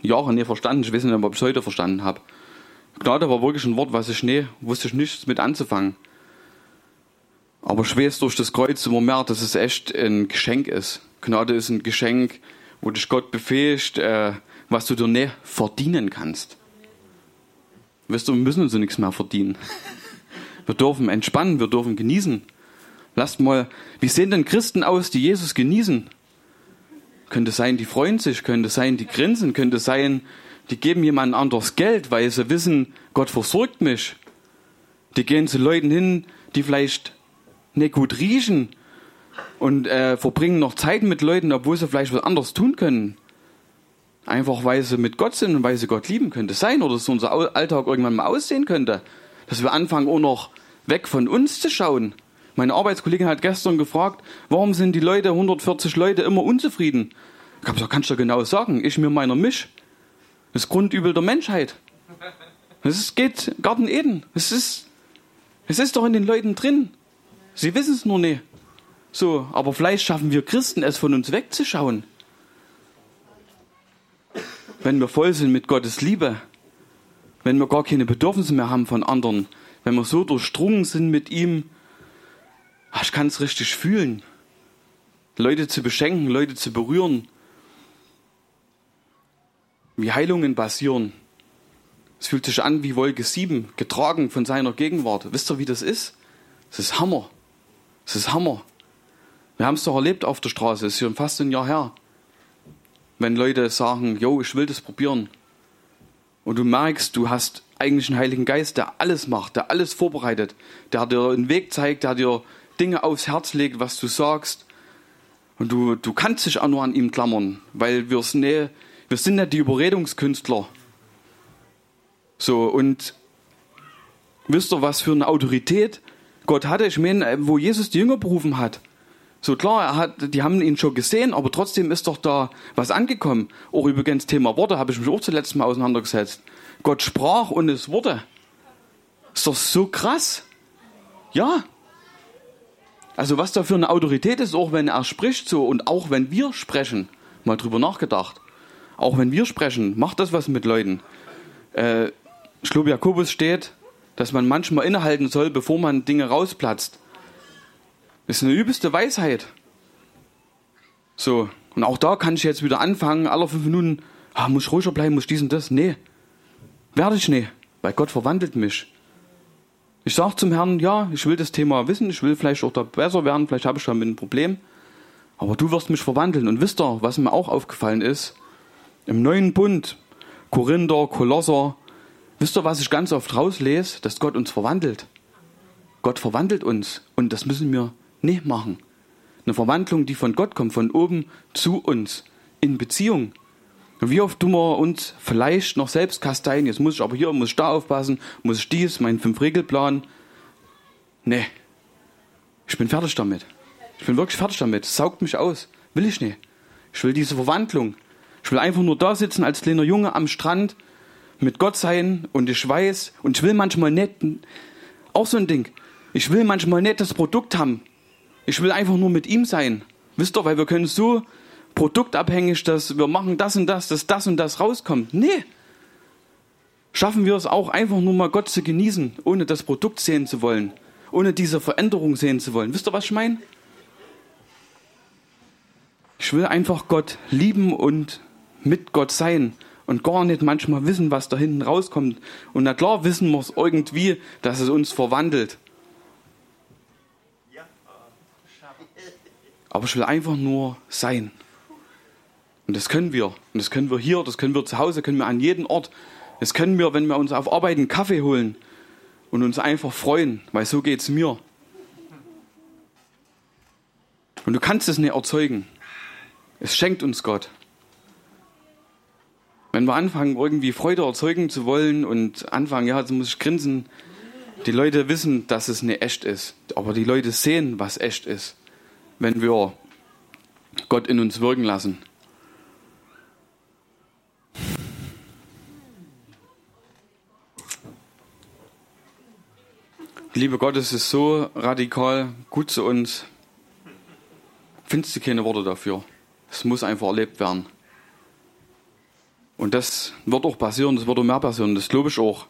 Jahre nie verstanden. Ich weiß nicht, ob ich es heute verstanden habe. Gnade war wirklich ein Wort, was ich nie, wusste ich nichts mit anzufangen. Aber ich weiß durch das Kreuz immer mehr, dass es echt ein Geschenk ist. Gnade ist ein Geschenk, wo dich Gott befähigt, äh, was du dir nicht verdienen kannst. Weißt du, wir müssen uns nichts mehr verdienen. Wir dürfen entspannen, wir dürfen genießen. Lasst mal, wie sehen denn Christen aus, die Jesus genießen? Könnte sein, die freuen sich, könnte sein, die grinsen, könnte sein, die geben jemand anderes Geld, weil sie wissen, Gott versorgt mich. Die gehen zu Leuten hin, die vielleicht nicht gut riechen und äh, verbringen noch Zeit mit Leuten, obwohl sie vielleicht was anderes tun können. Einfach weil sie mit Gott sind und weil sie Gott lieben könnte sein oder so unser Alltag irgendwann mal aussehen könnte. Dass wir anfangen, auch noch weg von uns zu schauen. Meine Arbeitskollegin hat gestern gefragt, warum sind die Leute, 140 Leute, immer unzufrieden? Ich habe gesagt, kannst du genau sagen, ich mir meiner Misch. Das Grundübel der Menschheit. Es geht Garten Eden. Es ist, es ist doch in den Leuten drin. Sie wissen es nur nicht. So, aber vielleicht schaffen wir Christen es von uns wegzuschauen. Wenn wir voll sind mit Gottes Liebe, wenn wir gar keine Bedürfnisse mehr haben von anderen, wenn wir so durchdrungen sind mit ihm, ah, ich kann es richtig fühlen. Leute zu beschenken, Leute zu berühren, wie Heilungen passieren. Es fühlt sich an wie Wolke 7, getragen von seiner Gegenwart. Wisst ihr, wie das ist? Es ist Hammer. Es ist Hammer. Wir haben es doch erlebt auf der Straße, es ist schon fast ein Jahr her. Wenn Leute sagen, yo, ich will das probieren. Und du merkst, du hast eigentlich einen Heiligen Geist, der alles macht, der alles vorbereitet, der dir einen Weg zeigt, der dir Dinge aufs Herz legt, was du sagst. Und du, du kannst dich auch nur an ihm klammern, weil wir es nicht wir sind nicht die Überredungskünstler. So, und wisst ihr, was für eine Autorität Gott hatte? Ich meine, wo Jesus die Jünger berufen hat. So klar, er hat, die haben ihn schon gesehen, aber trotzdem ist doch da was angekommen. Auch übrigens Thema Worte habe ich mich auch zuletzt mal auseinandergesetzt. Gott sprach und es wurde. Ist doch so krass. Ja. Also was da für eine Autorität ist, auch wenn er spricht so und auch wenn wir sprechen. Mal drüber nachgedacht. Auch wenn wir sprechen, macht das was mit Leuten. Äh, ich glaube, Jakobus steht, dass man manchmal innehalten soll, bevor man Dinge rausplatzt. Das ist eine übelste Weisheit. So, und auch da kann ich jetzt wieder anfangen, alle fünf Minuten, ah, muss ich ruhiger bleiben, muss dies und das. Nee, werde ich nicht, weil Gott verwandelt mich. Ich sage zum Herrn, ja, ich will das Thema wissen, ich will vielleicht auch da besser werden, vielleicht habe ich damit ein Problem. Aber du wirst mich verwandeln. Und wisst ihr, was mir auch aufgefallen ist? Im neuen Bund, Korinther, Kolosser, wisst ihr, was ich ganz oft rauslese? Dass Gott uns verwandelt. Gott verwandelt uns und das müssen wir nicht machen. Eine Verwandlung, die von Gott kommt, von oben zu uns, in Beziehung. Wie oft tun wir uns vielleicht noch selbst kasteien, jetzt muss ich aber hier, muss ich da aufpassen, muss ich dies, meinen Fünf-Regelplan. Nee, ich bin fertig damit. Ich bin wirklich fertig damit. Es saugt mich aus. Will ich nicht. Ich will diese Verwandlung. Ich will einfach nur da sitzen als kleiner Junge am Strand, mit Gott sein und ich weiß, und ich will manchmal nicht, auch so ein Ding, ich will manchmal nicht das Produkt haben. Ich will einfach nur mit ihm sein. Wisst ihr, weil wir können so produktabhängig, dass wir machen das und das, dass das und das rauskommt. Nee. Schaffen wir es auch einfach nur mal Gott zu genießen, ohne das Produkt sehen zu wollen, ohne diese Veränderung sehen zu wollen. Wisst ihr, was ich meine? Ich will einfach Gott lieben und mit Gott sein und gar nicht manchmal wissen, was da hinten rauskommt. Und na klar wissen wir es irgendwie, dass es uns verwandelt. Aber ich will einfach nur sein. Und das können wir. Und das können wir hier, das können wir zu Hause, können wir an jedem Ort. Das können wir, wenn wir uns auf Arbeit einen Kaffee holen und uns einfach freuen, weil so geht es mir. Und du kannst es nicht erzeugen. Es schenkt uns Gott. Wenn wir anfangen, irgendwie Freude erzeugen zu wollen und anfangen, ja, jetzt muss ich grinsen, die Leute wissen, dass es nicht echt ist. Aber die Leute sehen, was echt ist, wenn wir Gott in uns wirken lassen. Liebe Gott, es ist so radikal gut zu uns. Findest du keine Worte dafür? Es muss einfach erlebt werden. Und das wird auch passieren, das wird auch mehr passieren, das glaube ich auch.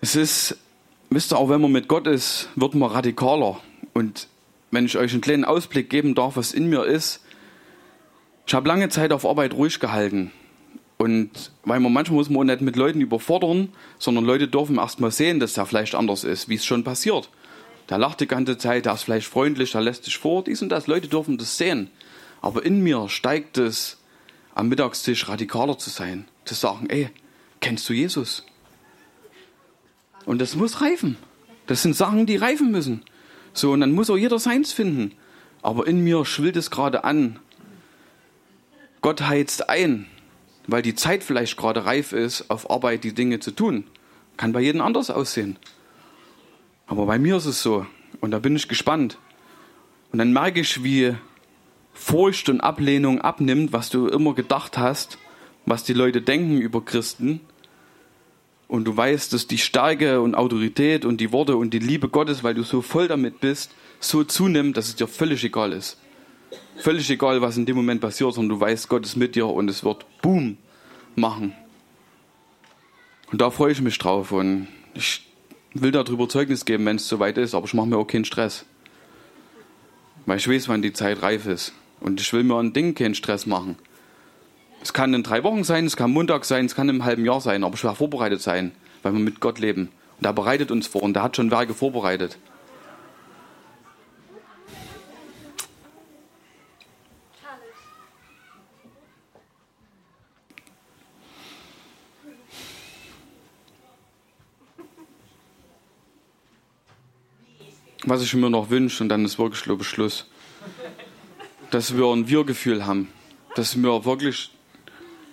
Es ist, wisst ihr, auch wenn man mit Gott ist, wird man radikaler. Und wenn ich euch einen kleinen Ausblick geben darf, was in mir ist, ich habe lange Zeit auf Arbeit ruhig gehalten. Und weil man manchmal muss man nicht mit Leuten überfordern, sondern Leute dürfen erst mal sehen, dass der vielleicht anders ist, wie es schon passiert. Der lacht die ganze Zeit, der ist vielleicht freundlich, der lässt sich vor, dies und das. Leute dürfen das sehen. Aber in mir steigt es, am Mittagstisch radikaler zu sein. Zu sagen, ey, kennst du Jesus? Und das muss reifen. Das sind Sachen, die reifen müssen. So, und dann muss auch jeder seins finden. Aber in mir schwillt es gerade an. Gott heizt ein weil die Zeit vielleicht gerade reif ist, auf Arbeit die Dinge zu tun. Kann bei jedem anders aussehen. Aber bei mir ist es so. Und da bin ich gespannt. Und dann merke ich, wie Furcht und Ablehnung abnimmt, was du immer gedacht hast, was die Leute denken über Christen. Und du weißt, dass die Stärke und Autorität und die Worte und die Liebe Gottes, weil du so voll damit bist, so zunimmt, dass es dir völlig egal ist völlig egal, was in dem Moment passiert, sondern du weißt, Gott ist mit dir und es wird Boom machen. Und da freue ich mich drauf und ich will darüber Zeugnis geben, wenn es soweit ist, aber ich mache mir auch keinen Stress. Weil ich weiß, wann die Zeit reif ist. Und ich will mir an Ding keinen Stress machen. Es kann in drei Wochen sein, es kann Montag sein, es kann im halben Jahr sein, aber ich werde vorbereitet sein, weil wir mit Gott leben. Und er bereitet uns vor und er hat schon Werke vorbereitet. Was ich mir noch wünsche, und dann ist wirklich, glaube ich, Schluss, dass wir ein Wir-Gefühl haben. Dass wir wirklich,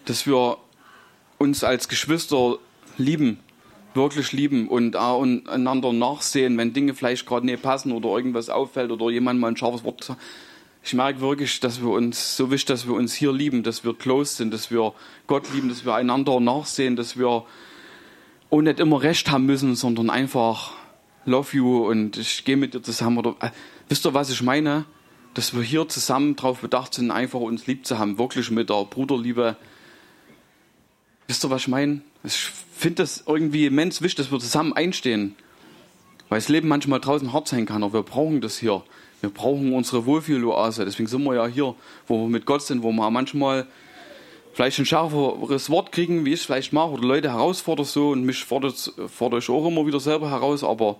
dass wir uns als Geschwister lieben, wirklich lieben und auch einander nachsehen, wenn Dinge vielleicht gerade nicht passen oder irgendwas auffällt oder jemand mal ein scharfes Wort sagt. Ich merke wirklich, dass wir uns so wichtig, dass wir uns hier lieben, dass wir close sind, dass wir Gott lieben, dass wir einander nachsehen, dass wir auch nicht immer recht haben müssen, sondern einfach love you und ich gehe mit dir zusammen. Oder äh, wisst ihr, was ich meine? Dass wir hier zusammen darauf bedacht sind, einfach uns lieb zu haben, wirklich mit der Bruderliebe. Wisst ihr, was ich meine? Ich finde das irgendwie immens wichtig, dass wir zusammen einstehen. Weil das Leben manchmal draußen hart sein kann, aber wir brauchen das hier. Wir brauchen unsere Wohlfühloase. Deswegen sind wir ja hier, wo wir mit Gott sind, wo wir manchmal vielleicht ein schärferes Wort kriegen, wie ich es vielleicht mache, oder Leute herausfordern so und mich fordert, fordere ich auch immer wieder selber heraus, aber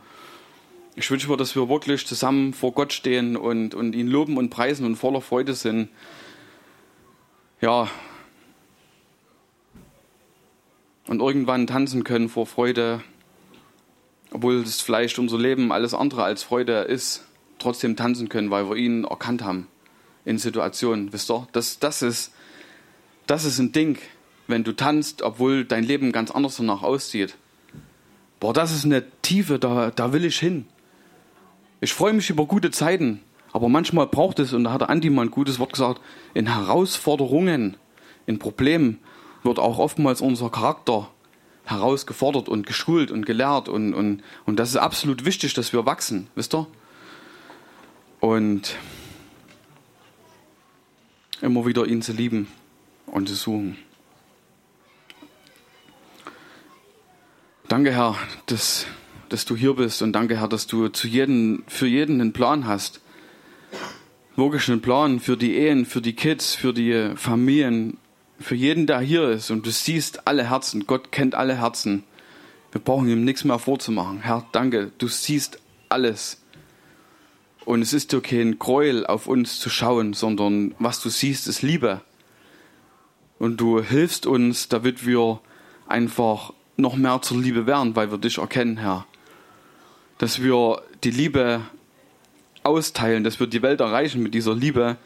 ich wünsche mir, dass wir wirklich zusammen vor Gott stehen und, und ihn loben und preisen und voller Freude sind. Ja. Und irgendwann tanzen können vor Freude, obwohl es vielleicht unser Leben alles andere als Freude ist, trotzdem tanzen können, weil wir ihn erkannt haben in Situationen. Wisst ihr, das, das ist das ist ein Ding, wenn du tanzt, obwohl dein Leben ganz anders danach aussieht. Boah, das ist eine Tiefe, da, da will ich hin. Ich freue mich über gute Zeiten, aber manchmal braucht es, und da hat Andi mal ein gutes Wort gesagt, in Herausforderungen, in Problemen wird auch oftmals unser Charakter herausgefordert und geschult und gelehrt und, und, und das ist absolut wichtig, dass wir wachsen, wisst ihr? Und immer wieder ihn zu lieben und zu suchen. Danke, Herr, dass, dass du hier bist und danke, Herr, dass du zu jedem, für jeden einen Plan hast. Wirklich einen Plan für die Ehen, für die Kids, für die Familien, für jeden, der hier ist. Und du siehst alle Herzen. Gott kennt alle Herzen. Wir brauchen ihm nichts mehr vorzumachen. Herr, danke, du siehst alles. Und es ist dir kein Gräuel auf uns zu schauen, sondern was du siehst, ist Liebe. Und du hilfst uns, damit wir einfach noch mehr zur Liebe werden, weil wir dich erkennen, Herr. Dass wir die Liebe austeilen, dass wir die Welt erreichen mit dieser Liebe,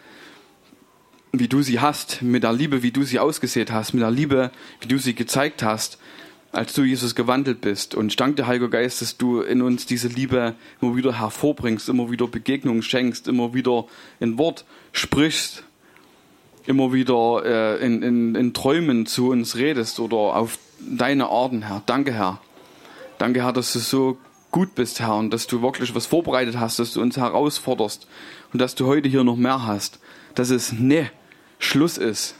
wie du sie hast, mit der Liebe, wie du sie ausgesät hast, mit der Liebe, wie du sie gezeigt hast, als du Jesus gewandelt bist. Und ich danke dir, Heiliger Geist, dass du in uns diese Liebe immer wieder hervorbringst, immer wieder Begegnungen schenkst, immer wieder ein Wort sprichst, immer wieder äh, in, in, in Träumen zu uns redest oder auf deine Arten, Herr. Danke, Herr. Danke, Herr, dass du so gut bist, Herr, und dass du wirklich was vorbereitet hast, dass du uns herausforderst und dass du heute hier noch mehr hast. Dass es ne Schluss ist.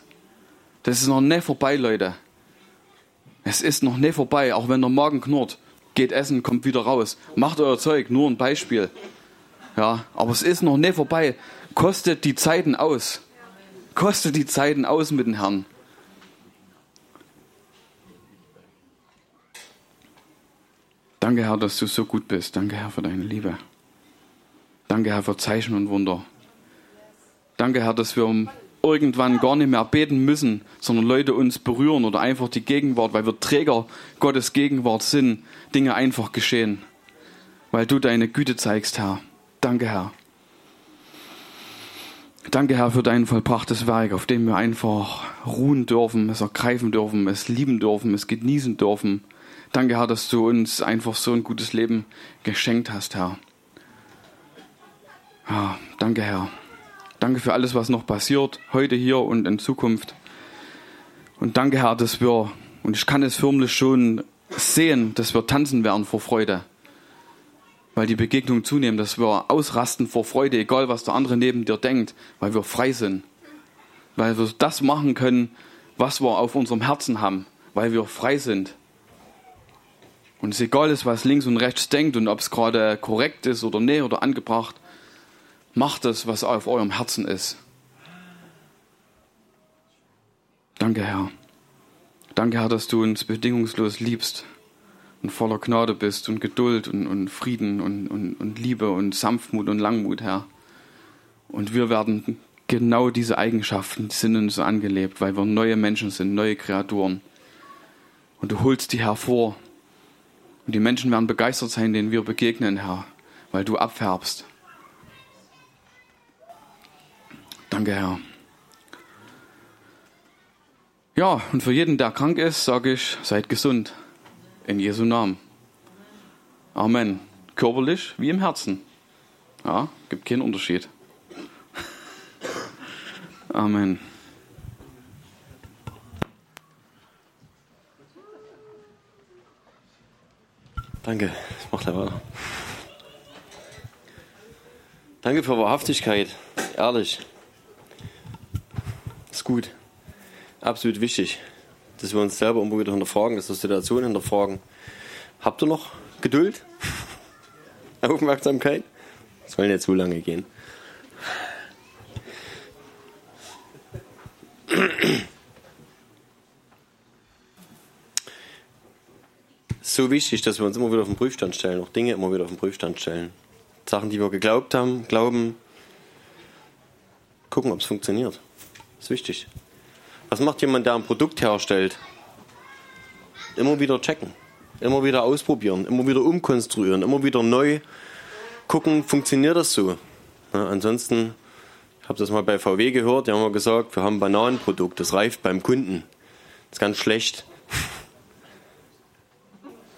Das ist noch ne vorbei, Leute. Es ist noch ne vorbei, auch wenn der Magen knurrt. Geht essen, kommt wieder raus. Macht euer Zeug, nur ein Beispiel. Ja, aber es ist noch ne vorbei. Kostet die Zeiten aus. Kostet die Zeiten aus mit dem Herrn. Danke, Herr, dass du so gut bist. Danke, Herr, für deine Liebe. Danke, Herr, für Zeichen und Wunder. Danke, Herr, dass wir irgendwann gar nicht mehr beten müssen, sondern Leute uns berühren oder einfach die Gegenwart, weil wir Träger Gottes Gegenwart sind, Dinge einfach geschehen. Weil du deine Güte zeigst, Herr. Danke, Herr. Danke, Herr, für dein vollbrachtes Werk, auf dem wir einfach ruhen dürfen, es ergreifen dürfen, es lieben dürfen, es genießen dürfen. Danke, Herr, dass du uns einfach so ein gutes Leben geschenkt hast, Herr. Ja, danke, Herr. Danke für alles, was noch passiert, heute hier und in Zukunft. Und danke, Herr, dass wir, und ich kann es förmlich schon sehen, dass wir tanzen werden vor Freude weil die Begegnungen zunehmen, dass wir ausrasten vor Freude, egal was der andere neben dir denkt, weil wir frei sind. Weil wir das machen können, was wir auf unserem Herzen haben, weil wir frei sind. Und es egal ist, was links und rechts denkt und ob es gerade korrekt ist oder nee oder angebracht, macht es, was auf eurem Herzen ist. Danke, Herr. Danke, Herr, dass du uns bedingungslos liebst und voller Gnade bist und Geduld und, und Frieden und, und, und Liebe und Sanftmut und Langmut, Herr. Und wir werden genau diese Eigenschaften die sind uns angelebt, weil wir neue Menschen sind, neue Kreaturen. Und du holst die hervor. Und die Menschen werden begeistert sein, denen wir begegnen, Herr, weil du abfärbst. Danke, Herr. Ja, und für jeden, der krank ist, sage ich, seid gesund. In Jesu Namen. Amen. Körperlich wie im Herzen. Ja, gibt keinen Unterschied. Amen. Danke, ich mach gleich weiter. Danke für Wahrhaftigkeit, ehrlich. Ist gut. Absolut wichtig dass wir uns selber immer wieder hinterfragen, dass wir Situationen hinterfragen. Habt ihr noch Geduld? Aufmerksamkeit? Soll nicht zu lange gehen. so wichtig, dass wir uns immer wieder auf den Prüfstand stellen, auch Dinge immer wieder auf den Prüfstand stellen. Sachen, die wir geglaubt haben, glauben, gucken, ob es funktioniert. Das ist wichtig. Was macht jemand, der ein Produkt herstellt? Immer wieder checken, immer wieder ausprobieren, immer wieder umkonstruieren, immer wieder neu gucken, funktioniert das so? Ja, ansonsten habe das mal bei VW gehört, die haben mal gesagt, wir haben ein Bananenprodukt, das reift beim Kunden. Das ist ganz schlecht.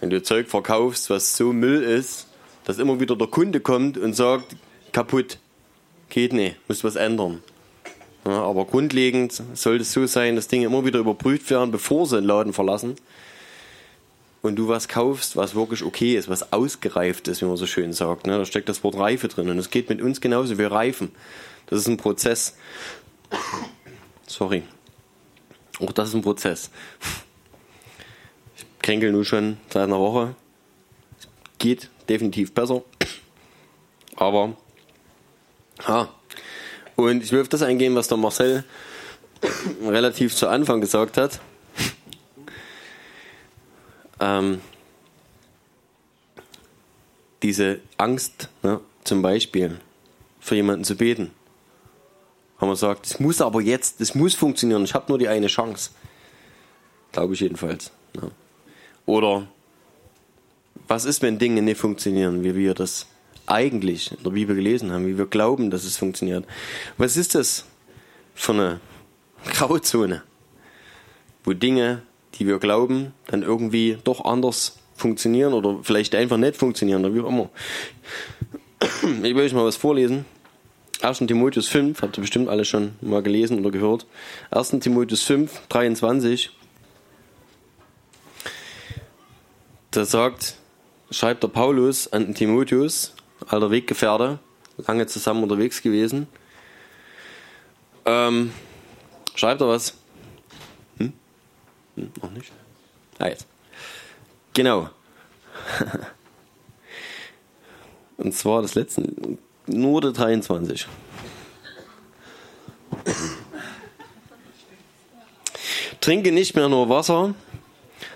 Wenn du Zeug verkaufst, was so Müll ist, dass immer wieder der Kunde kommt und sagt, kaputt, geht nicht, muss was ändern. Ja, aber grundlegend sollte es so sein, dass Dinge immer wieder überprüft werden, bevor sie den Laden verlassen. Und du was kaufst, was wirklich okay ist, was ausgereift ist, wie man so schön sagt. Ne? Da steckt das Wort Reife drin. Und es geht mit uns genauso. Wir reifen. Das ist ein Prozess. Sorry. Auch das ist ein Prozess. Ich kränkel nun schon seit einer Woche. Geht definitiv besser. Aber, ha. Und ich will auf das eingehen, was der Marcel relativ zu Anfang gesagt hat. Ähm, diese Angst, ne, zum Beispiel, für jemanden zu beten. Haben wir gesagt, es muss aber jetzt, es muss funktionieren, ich habe nur die eine Chance. Glaube ich jedenfalls. Ne. Oder was ist, wenn Dinge nicht funktionieren, wie wir das eigentlich in der Bibel gelesen haben, wie wir glauben, dass es funktioniert. Was ist das für eine Grauzone, wo Dinge, die wir glauben, dann irgendwie doch anders funktionieren oder vielleicht einfach nicht funktionieren oder wie auch immer. Ich will euch mal was vorlesen. 1. Timotheus 5, habt ihr bestimmt alle schon mal gelesen oder gehört. 1. Timotheus 5, 23. Da sagt, schreibt der Paulus an Timotheus, alter Weggefährte, lange zusammen unterwegs gewesen. Ähm, schreibt er was? Hm? Hm, noch nicht? Ah, jetzt. Genau. Und zwar das letzte, nur der 23. Trinke nicht mehr nur Wasser,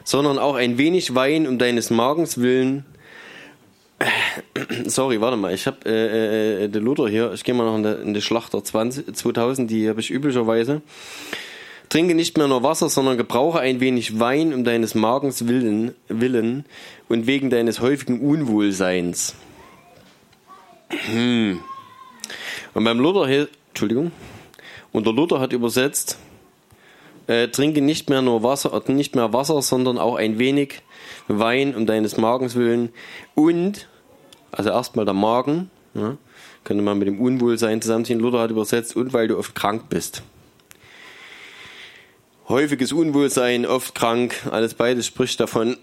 sondern auch ein wenig Wein um deines Magens willen Sorry, warte mal. Ich habe äh, äh, der Luther hier. Ich gehe mal noch in die, in die Schlachter 20, 2000. Die habe ich üblicherweise. Trinke nicht mehr nur Wasser, sondern gebrauche ein wenig Wein um deines Magens willen, willen und wegen deines häufigen Unwohlseins. Hm. Und beim Luther Entschuldigung, und der Luther hat übersetzt, äh, trinke nicht mehr nur Wasser, nicht mehr Wasser, sondern auch ein wenig Wein um deines Magens willen und also erstmal der Magen, ja, könnte man mit dem Unwohlsein zusammenziehen. Luther hat übersetzt, und weil du oft krank bist. Häufiges Unwohlsein, oft krank, alles beides spricht davon,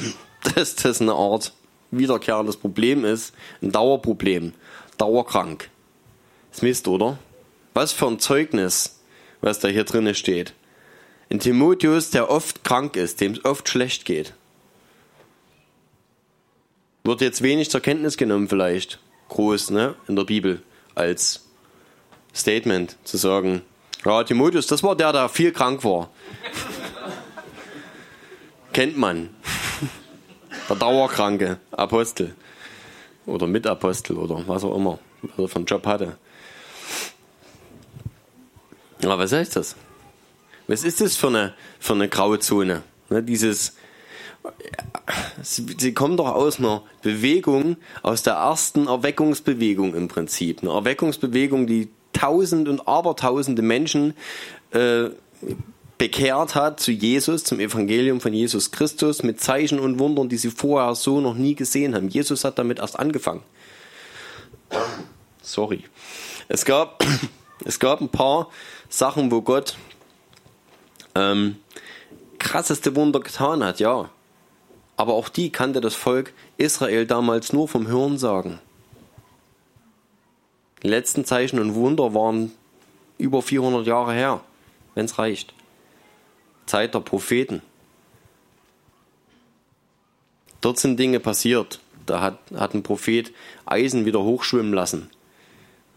dass das eine Art wiederkehrendes Problem ist, ein Dauerproblem, dauerkrank. Das Mist, oder? Was für ein Zeugnis, was da hier drinne steht. Ein Timotheus, der oft krank ist, dem es oft schlecht geht wird jetzt wenig zur Kenntnis genommen vielleicht, groß, ne, in der Bibel, als Statement zu sagen, ja, Timotheus, das war der, der viel krank war. Kennt man. Der dauerkranke Apostel. Oder Mitapostel oder was auch immer, was er für einen Job hatte. Aber was heißt das? Was ist das für eine, für eine graue Zone? Ne, dieses, sie kommen doch aus einer Bewegung, aus der ersten Erweckungsbewegung im Prinzip. Eine Erweckungsbewegung, die tausend und abertausende Menschen äh, bekehrt hat zu Jesus, zum Evangelium von Jesus Christus, mit Zeichen und Wundern, die sie vorher so noch nie gesehen haben. Jesus hat damit erst angefangen. Sorry. Es gab, es gab ein paar Sachen, wo Gott ähm, krasseste Wunder getan hat, ja. Aber auch die kannte das Volk Israel damals nur vom Hörensagen. Die letzten Zeichen und Wunder waren über 400 Jahre her, wenn es reicht. Zeit der Propheten. Dort sind Dinge passiert. Da hat, hat ein Prophet Eisen wieder hochschwimmen lassen.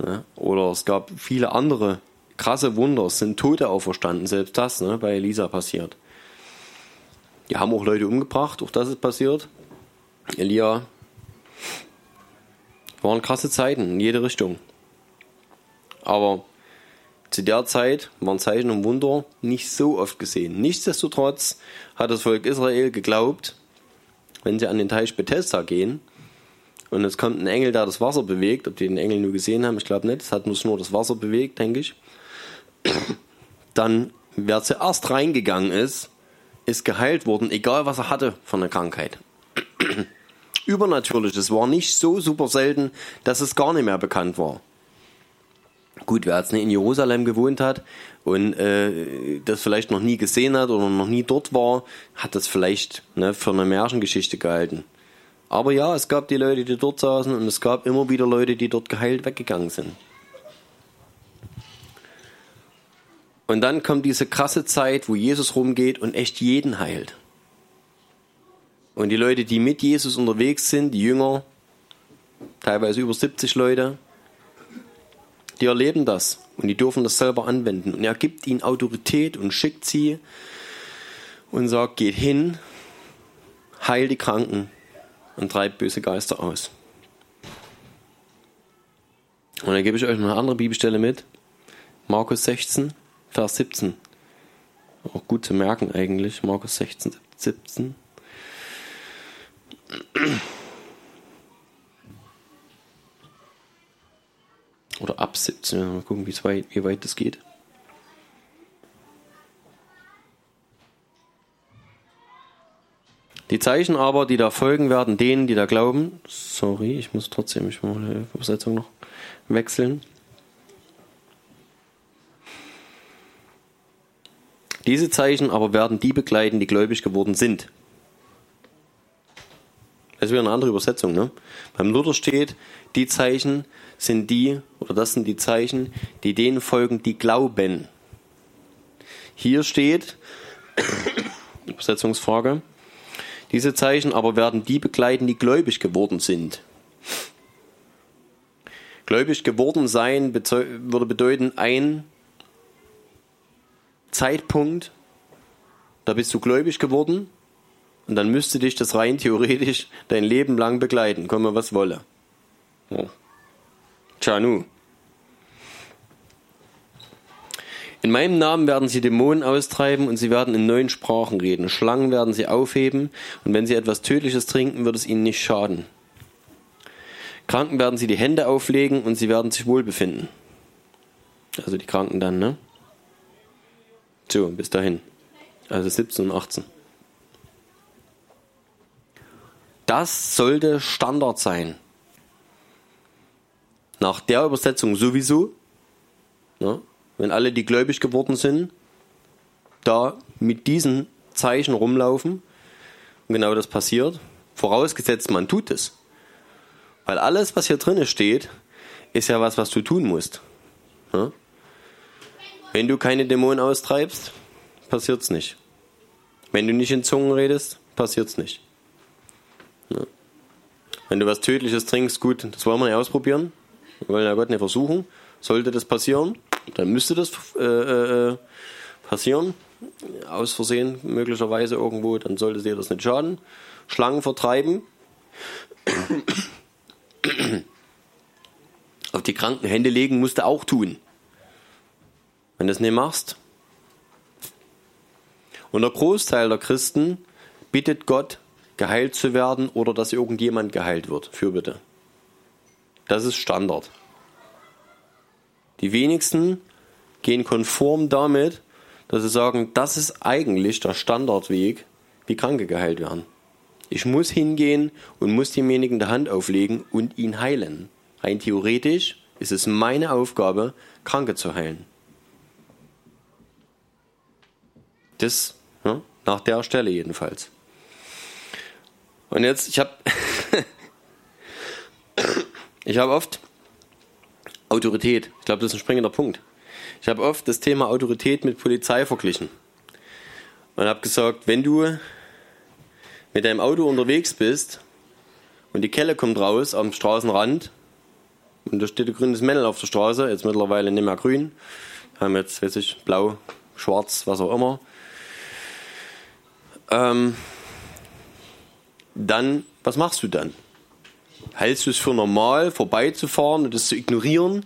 Ja, oder es gab viele andere krasse Wunder. Es sind Tote auferstanden. Selbst das ne, bei Elisa passiert. Die haben auch Leute umgebracht, auch das ist passiert. Elia waren krasse Zeiten in jede Richtung. Aber zu der Zeit waren Zeichen und Wunder nicht so oft gesehen. Nichtsdestotrotz hat das Volk Israel geglaubt, wenn sie an den Teich Bethesda gehen, und es kommt ein Engel, der das Wasser bewegt, ob die den Engel nur gesehen haben, ich glaube nicht, es hat nur das Wasser bewegt, denke ich, dann wer zuerst reingegangen ist, ist geheilt worden, egal was er hatte von der Krankheit. Übernatürlich, es war nicht so super selten, dass es gar nicht mehr bekannt war. Gut, wer jetzt nicht in Jerusalem gewohnt hat und äh, das vielleicht noch nie gesehen hat oder noch nie dort war, hat das vielleicht ne, für eine Märchengeschichte gehalten. Aber ja, es gab die Leute, die dort saßen und es gab immer wieder Leute, die dort geheilt weggegangen sind. Und dann kommt diese krasse Zeit, wo Jesus rumgeht und echt jeden heilt. Und die Leute, die mit Jesus unterwegs sind, die Jünger, teilweise über 70 Leute, die erleben das und die dürfen das selber anwenden. Und er gibt ihnen Autorität und schickt sie und sagt, geht hin, heil die Kranken und treibt böse Geister aus. Und dann gebe ich euch noch eine andere Bibelstelle mit. Markus 16, Vers 17. Auch gut zu merken eigentlich. Markus 16, 17. Oder ab 17. Mal gucken, wie weit, wie weit das geht. Die Zeichen aber, die da folgen werden, denen, die da glauben, sorry, ich muss trotzdem, ich muss die Übersetzung noch wechseln. Diese Zeichen aber werden die begleiten, die gläubig geworden sind. Das ist wieder eine andere Übersetzung. Ne? Beim Luther steht, die Zeichen sind die, oder das sind die Zeichen, die denen folgen, die glauben. Hier steht, Übersetzungsfrage, diese Zeichen aber werden die begleiten, die gläubig geworden sind. Gläubig geworden sein würde bedeuten, ein Zeitpunkt, da bist du gläubig geworden und dann müsste dich das rein theoretisch dein Leben lang begleiten, komme was wolle. Ja. Tja, nu. In meinem Namen werden sie Dämonen austreiben und sie werden in neuen Sprachen reden. Schlangen werden sie aufheben und wenn sie etwas Tödliches trinken, wird es ihnen nicht schaden. Kranken werden sie die Hände auflegen und sie werden sich wohlbefinden. Also die Kranken dann, ne? So, bis dahin. Also 17 und 18. Das sollte Standard sein. Nach der Übersetzung sowieso. Ne? wenn alle, die gläubig geworden sind, da mit diesen Zeichen rumlaufen und genau das passiert, vorausgesetzt man tut es. Weil alles, was hier drin steht, ist ja was, was du tun musst. Ja? Wenn du keine Dämonen austreibst, passiert's nicht. Wenn du nicht in Zungen redest, passiert's nicht. Ja? Wenn du was Tödliches trinkst, gut, das wollen wir nicht ausprobieren. Wir wollen ja Gott nicht versuchen. Sollte das passieren, dann müsste das äh, äh, passieren. Aus Versehen möglicherweise irgendwo, dann sollte dir das nicht schaden. Schlangen vertreiben. Auf die kranken Hände legen musst du auch tun. Wenn du das nicht machst. Und der Großteil der Christen bittet Gott, geheilt zu werden oder dass irgendjemand geheilt wird. Für bitte. Das ist Standard. Die wenigsten gehen konform damit, dass sie sagen, das ist eigentlich der Standardweg, wie Kranke geheilt werden. Ich muss hingehen und muss demjenigen die Hand auflegen und ihn heilen. Rein theoretisch ist es meine Aufgabe, Kranke zu heilen. Das ja, nach der Stelle jedenfalls. Und jetzt, ich habe ich habe oft Autorität. Ich glaube, das ist ein springender Punkt. Ich habe oft das Thema Autorität mit Polizei verglichen. Und habe gesagt, wenn du mit deinem Auto unterwegs bist und die Kelle kommt raus am Straßenrand und da steht ein grünes Männel auf der Straße, jetzt mittlerweile nicht mehr grün, haben jetzt, weiß ich, blau, schwarz, was auch immer. Ähm, dann, was machst du dann? Hältst du es für normal, vorbeizufahren und das zu ignorieren?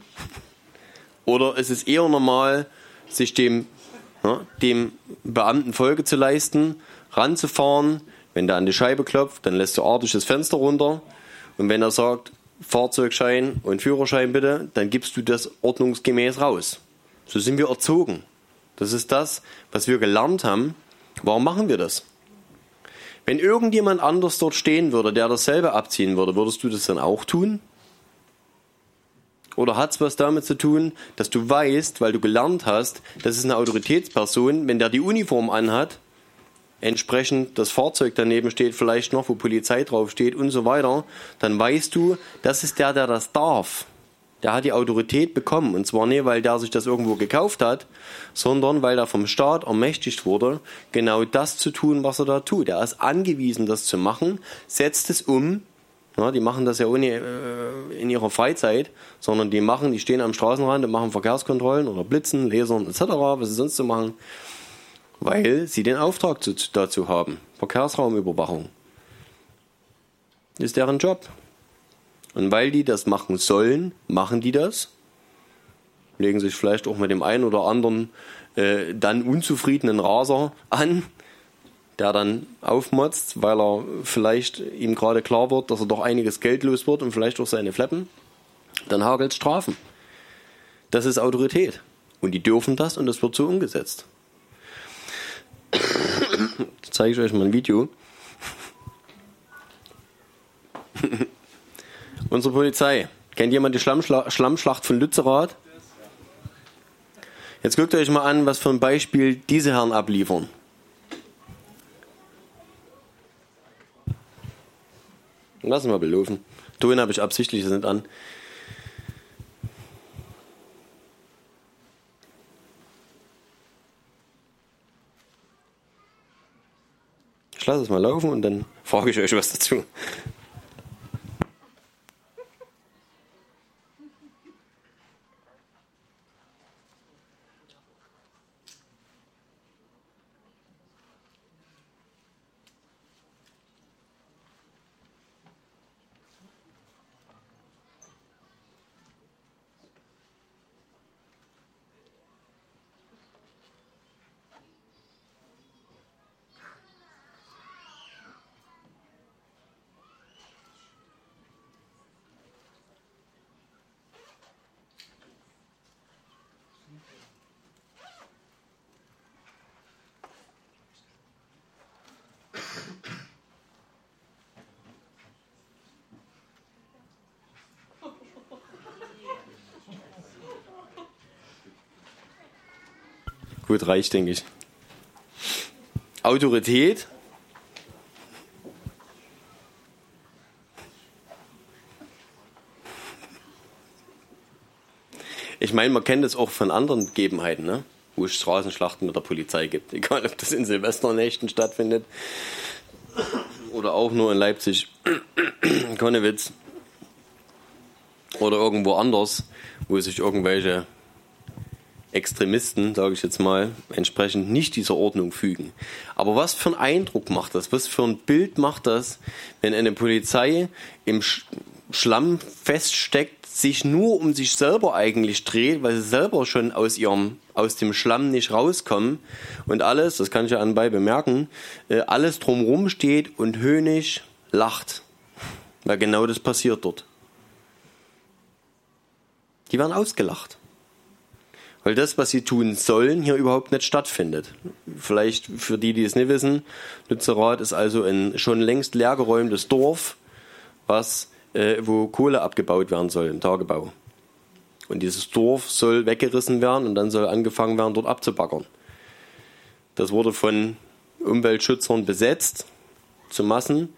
Oder ist es eher normal, sich dem, ja, dem Beamten Folge zu leisten, ranzufahren? Wenn der an die Scheibe klopft, dann lässt du artig das Fenster runter Und wenn er sagt, Fahrzeugschein und Führerschein bitte, dann gibst du das ordnungsgemäß raus. So sind wir erzogen. Das ist das, was wir gelernt haben. Warum machen wir das? Wenn irgendjemand anders dort stehen würde, der dasselbe abziehen würde, würdest du das dann auch tun? Oder hat es was damit zu tun, dass du weißt, weil du gelernt hast, das ist eine Autoritätsperson, wenn der die Uniform anhat, entsprechend das Fahrzeug daneben steht, vielleicht noch, wo Polizei draufsteht und so weiter, dann weißt du, das ist der, der das darf. Der hat die Autorität bekommen. Und zwar nicht, weil der sich das irgendwo gekauft hat, sondern weil er vom Staat ermächtigt wurde, genau das zu tun, was er da tut. Er ist angewiesen, das zu machen, setzt es um. Ja, die machen das ja ohne äh, in ihrer Freizeit, sondern die machen, die stehen am Straßenrand und machen Verkehrskontrollen oder Blitzen, Lasern etc., was sie sonst so machen weil sie den Auftrag zu, dazu haben. Verkehrsraumüberwachung. Ist deren Job. Und weil die das machen sollen, machen die das. Legen sich vielleicht auch mit dem einen oder anderen äh, dann unzufriedenen Raser an, der dann aufmotzt, weil er vielleicht ihm gerade klar wird, dass er doch einiges Geld los wird und vielleicht auch seine Fleppen. Dann hagelt Strafen. Das ist Autorität. Und die dürfen das und das wird so umgesetzt. Jetzt zeige ich euch mal ein Video. Unsere Polizei. Kennt jemand die Schlammschla Schlammschlacht von Lützerath? Jetzt guckt euch mal an, was für ein Beispiel diese Herren abliefern. Lassen wir belaufen. Ton habe ich absichtlich nicht an. Ich lasse es mal laufen und dann frage ich euch was dazu. Gut, reicht, denke ich. Autorität. Ich meine, man kennt es auch von anderen Gegebenheiten, ne? wo es Straßenschlachten mit der Polizei gibt. Egal, ob das in Silvesternächten stattfindet oder auch nur in Leipzig, Konnewitz oder irgendwo anders, wo sich irgendwelche Extremisten, sage ich jetzt mal, entsprechend nicht dieser Ordnung fügen. Aber was für einen Eindruck macht das? Was für ein Bild macht das, wenn eine Polizei im Schlamm feststeckt, sich nur um sich selber eigentlich dreht, weil sie selber schon aus ihrem aus dem Schlamm nicht rauskommen und alles, das kann ich ja anbei bemerken, äh, alles drumrum steht und höhnisch lacht, weil genau das passiert dort. Die werden ausgelacht weil das, was sie tun sollen, hier überhaupt nicht stattfindet. Vielleicht für die, die es nicht wissen, Lützerath ist also ein schon längst leergeräumtes Dorf, was, äh, wo Kohle abgebaut werden soll im Tagebau. Und dieses Dorf soll weggerissen werden und dann soll angefangen werden, dort abzubaggern. Das wurde von Umweltschützern besetzt, zu Massen,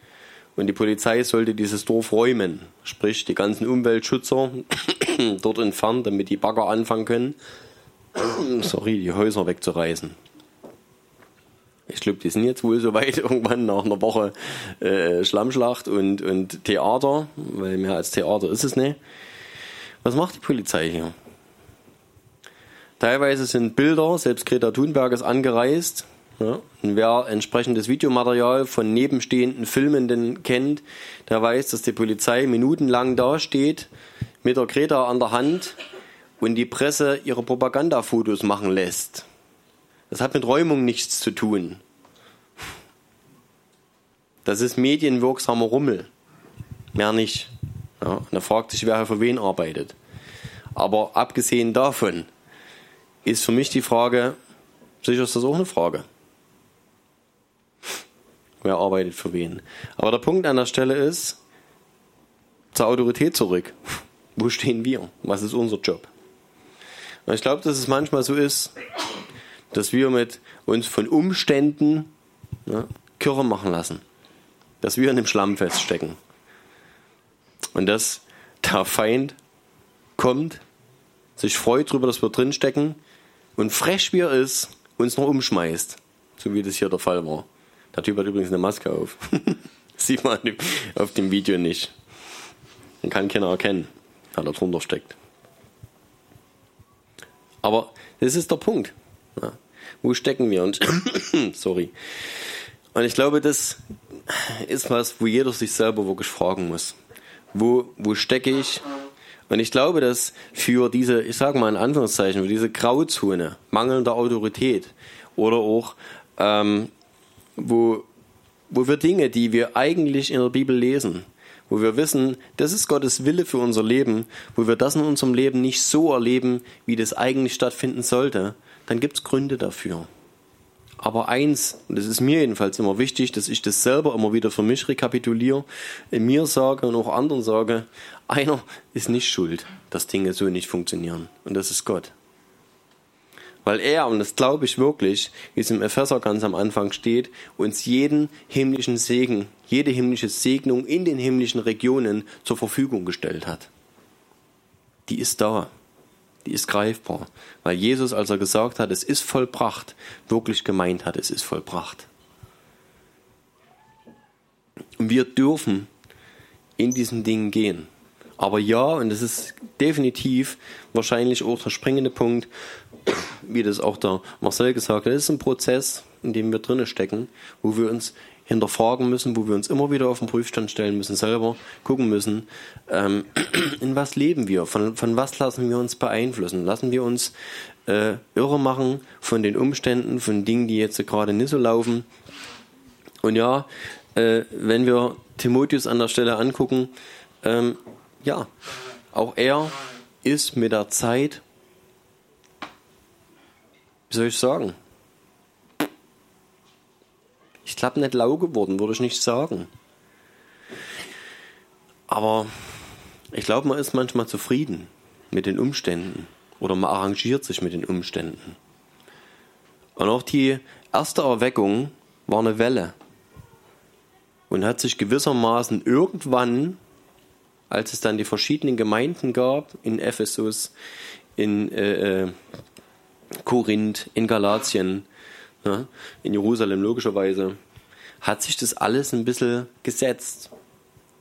und die Polizei sollte dieses Dorf räumen. Sprich, die ganzen Umweltschützer dort entfernen, damit die Bagger anfangen können sorry, die Häuser wegzureißen. Ich glaube, die sind jetzt wohl soweit irgendwann nach einer Woche äh, Schlammschlacht und, und Theater, weil mehr als Theater ist es nicht. Was macht die Polizei hier? Teilweise sind Bilder, selbst Greta Thunberg ist angereist. Ja, und wer entsprechendes Videomaterial von nebenstehenden Filmenden kennt, der weiß, dass die Polizei minutenlang dasteht mit der Greta an der Hand und die Presse ihre Propagandafotos machen lässt. Das hat mit Räumung nichts zu tun. Das ist medienwirksamer Rummel. mehr nicht. Ja, und er fragt sich, wer für wen arbeitet. Aber abgesehen davon ist für mich die Frage, sicher ist das auch eine Frage. Wer arbeitet für wen? Aber der Punkt an der Stelle ist, zur Autorität zurück. Wo stehen wir? Was ist unser Job? Ich glaube, dass es manchmal so ist, dass wir mit uns von Umständen ne, Kirre machen lassen. Dass wir in dem Schlamm feststecken. Und dass der Feind kommt, sich freut darüber, dass wir drinstecken und frech wie er ist, uns noch umschmeißt. So wie das hier der Fall war. Der Typ hat übrigens eine Maske auf. Sieht man auf dem Video nicht. Den kann keiner erkennen, weil er drunter steckt. Aber das ist der Punkt. Ja. Wo stecken wir? Und sorry. Und ich glaube, das ist was, wo jeder sich selber wirklich fragen muss. Wo, wo stecke ich? Und ich glaube, dass für diese, ich sage mal in Anführungszeichen, für diese Grauzone mangelnder Autorität oder auch, ähm, wo, wo wir Dinge, die wir eigentlich in der Bibel lesen, wo wir wissen, das ist Gottes Wille für unser Leben, wo wir das in unserem Leben nicht so erleben, wie das eigentlich stattfinden sollte, dann gibt es Gründe dafür. Aber eins, und das ist mir jedenfalls immer wichtig, dass ich das selber immer wieder für mich rekapituliere, in mir sage und auch anderen sage, einer ist nicht schuld, dass Dinge so nicht funktionieren. Und das ist Gott. Weil er, und das glaube ich wirklich, wie es im Epheser ganz am Anfang steht, uns jeden himmlischen Segen, jede himmlische Segnung in den himmlischen Regionen zur Verfügung gestellt hat. Die ist da. Die ist greifbar. Weil Jesus, als er gesagt hat, es ist vollbracht, wirklich gemeint hat, es ist vollbracht. Und wir dürfen in diesen Dingen gehen. Aber ja, und das ist definitiv wahrscheinlich auch der springende Punkt, wie das auch der Marcel gesagt hat, ist ein Prozess, in dem wir drinnen stecken, wo wir uns hinterfragen müssen, wo wir uns immer wieder auf den Prüfstand stellen müssen, selber gucken müssen, ähm, in was leben wir, von, von was lassen wir uns beeinflussen, lassen wir uns äh, irre machen von den Umständen, von Dingen, die jetzt gerade nicht so laufen. Und ja, äh, wenn wir Timotheus an der Stelle angucken, ähm, ja, auch er ist mit der Zeit wie soll ich sagen? Ich glaube nicht lau geworden, würde ich nicht sagen. Aber ich glaube, man ist manchmal zufrieden mit den Umständen oder man arrangiert sich mit den Umständen. Und auch die erste Erweckung war eine Welle und hat sich gewissermaßen irgendwann, als es dann die verschiedenen Gemeinden gab, in Ephesus, in äh, äh Korinth, in Galatien, ja, in Jerusalem logischerweise, hat sich das alles ein bisschen gesetzt.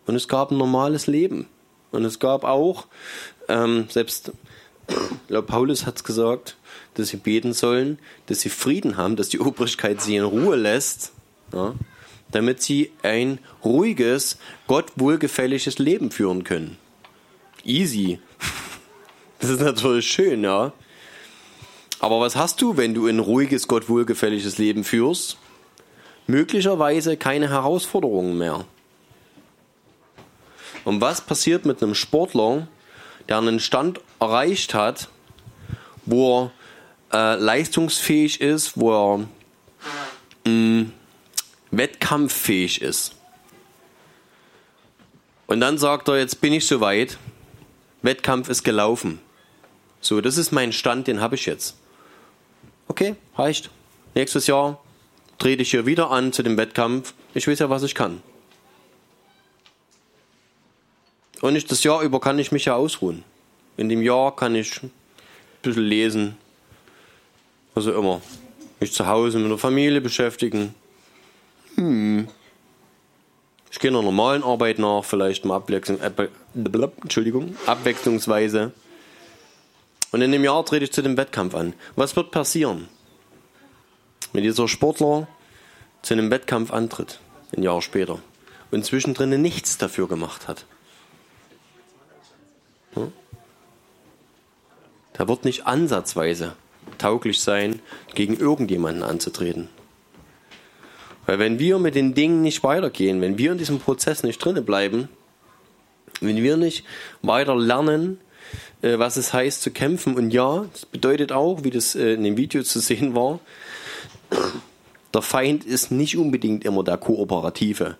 Und es gab ein normales Leben. Und es gab auch, ähm, selbst ich glaube, Paulus hat es gesagt, dass sie beten sollen, dass sie Frieden haben, dass die Obrigkeit sie in Ruhe lässt, ja, damit sie ein ruhiges, Gott wohlgefälliges Leben führen können. Easy. Das ist natürlich schön, ja. Aber was hast du, wenn du ein ruhiges, Gott wohlgefälliges Leben führst? Möglicherweise keine Herausforderungen mehr. Und was passiert mit einem Sportler, der einen Stand erreicht hat, wo er äh, leistungsfähig ist, wo er mh, mm, wettkampffähig ist? Und dann sagt er, jetzt bin ich soweit, Wettkampf ist gelaufen. So, das ist mein Stand, den habe ich jetzt. Okay, reicht. Nächstes Jahr trete ich hier wieder an zu dem Wettkampf. Ich weiß ja, was ich kann. Und ich, das Jahr über kann ich mich ja ausruhen. In dem Jahr kann ich ein bisschen lesen. Also immer. Mich zu Hause mit der Familie beschäftigen. Hm. Ich gehe einer normalen Arbeit nach, vielleicht mal Abwechslung, äh, Entschuldigung, abwechslungsweise. Und in dem Jahr trete ich zu dem Wettkampf an. Was wird passieren, wenn dieser Sportler zu einem Wettkampf antritt, ein Jahr später, und zwischendrin nichts dafür gemacht hat? Hm? Der wird nicht ansatzweise tauglich sein, gegen irgendjemanden anzutreten. Weil wenn wir mit den Dingen nicht weitergehen, wenn wir in diesem Prozess nicht drinnen bleiben, Wenn wir nicht weiter lernen, äh, was es heißt zu kämpfen, und ja, das bedeutet auch, wie das äh, in dem Video zu sehen war, der Feind ist nicht unbedingt immer der Kooperative,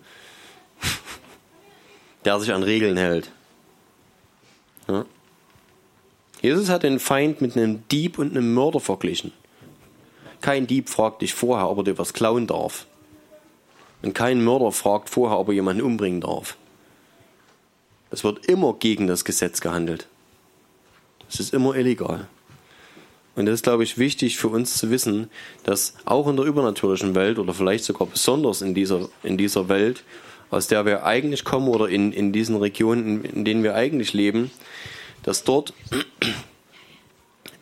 der sich an Regeln hält. Ja. Jesus hat den Feind mit einem Dieb und einem Mörder verglichen. Kein Dieb fragt dich vorher, ob er dir was klauen darf. Und kein Mörder fragt vorher, ob er jemanden umbringen darf. Es wird immer gegen das Gesetz gehandelt. Es ist immer illegal. Und das ist, glaube ich, wichtig für uns zu wissen, dass auch in der übernatürlichen Welt oder vielleicht sogar besonders in dieser, in dieser Welt, aus der wir eigentlich kommen oder in, in diesen Regionen, in denen wir eigentlich leben, dass dort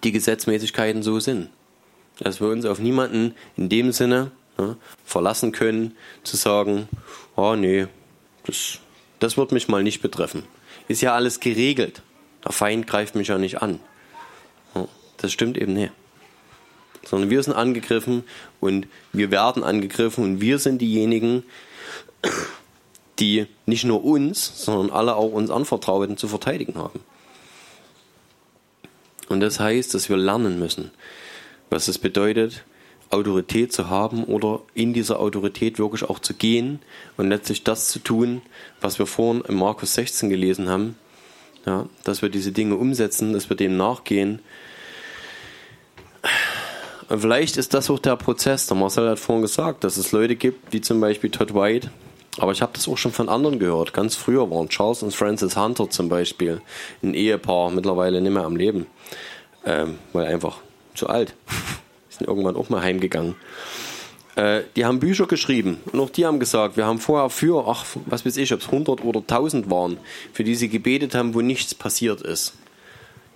die Gesetzmäßigkeiten so sind. Dass wir uns auf niemanden in dem Sinne ja, verlassen können, zu sagen, oh nee, das, das wird mich mal nicht betreffen. Ist ja alles geregelt. Der Feind greift mich ja nicht an. Das stimmt eben nicht. Sondern wir sind angegriffen und wir werden angegriffen und wir sind diejenigen, die nicht nur uns, sondern alle auch uns Anvertrauten zu verteidigen haben. Und das heißt, dass wir lernen müssen, was es bedeutet, Autorität zu haben oder in dieser Autorität wirklich auch zu gehen und letztlich das zu tun, was wir vorhin im Markus 16 gelesen haben, ja, dass wir diese Dinge umsetzen, dass wir dem nachgehen. Und vielleicht ist das auch der Prozess. Der Marcel hat vorhin gesagt, dass es Leute gibt, wie zum Beispiel Todd White, aber ich habe das auch schon von anderen gehört. Ganz früher waren Charles und Francis Hunter zum Beispiel ein Ehepaar, mittlerweile nicht mehr am Leben, ähm, weil einfach zu alt. sind irgendwann auch mal heimgegangen. Äh, die haben Bücher geschrieben und auch die haben gesagt, wir haben vorher für, ach, was weiß ich, ob es 100 oder 1000 waren, für die sie gebetet haben, wo nichts passiert ist.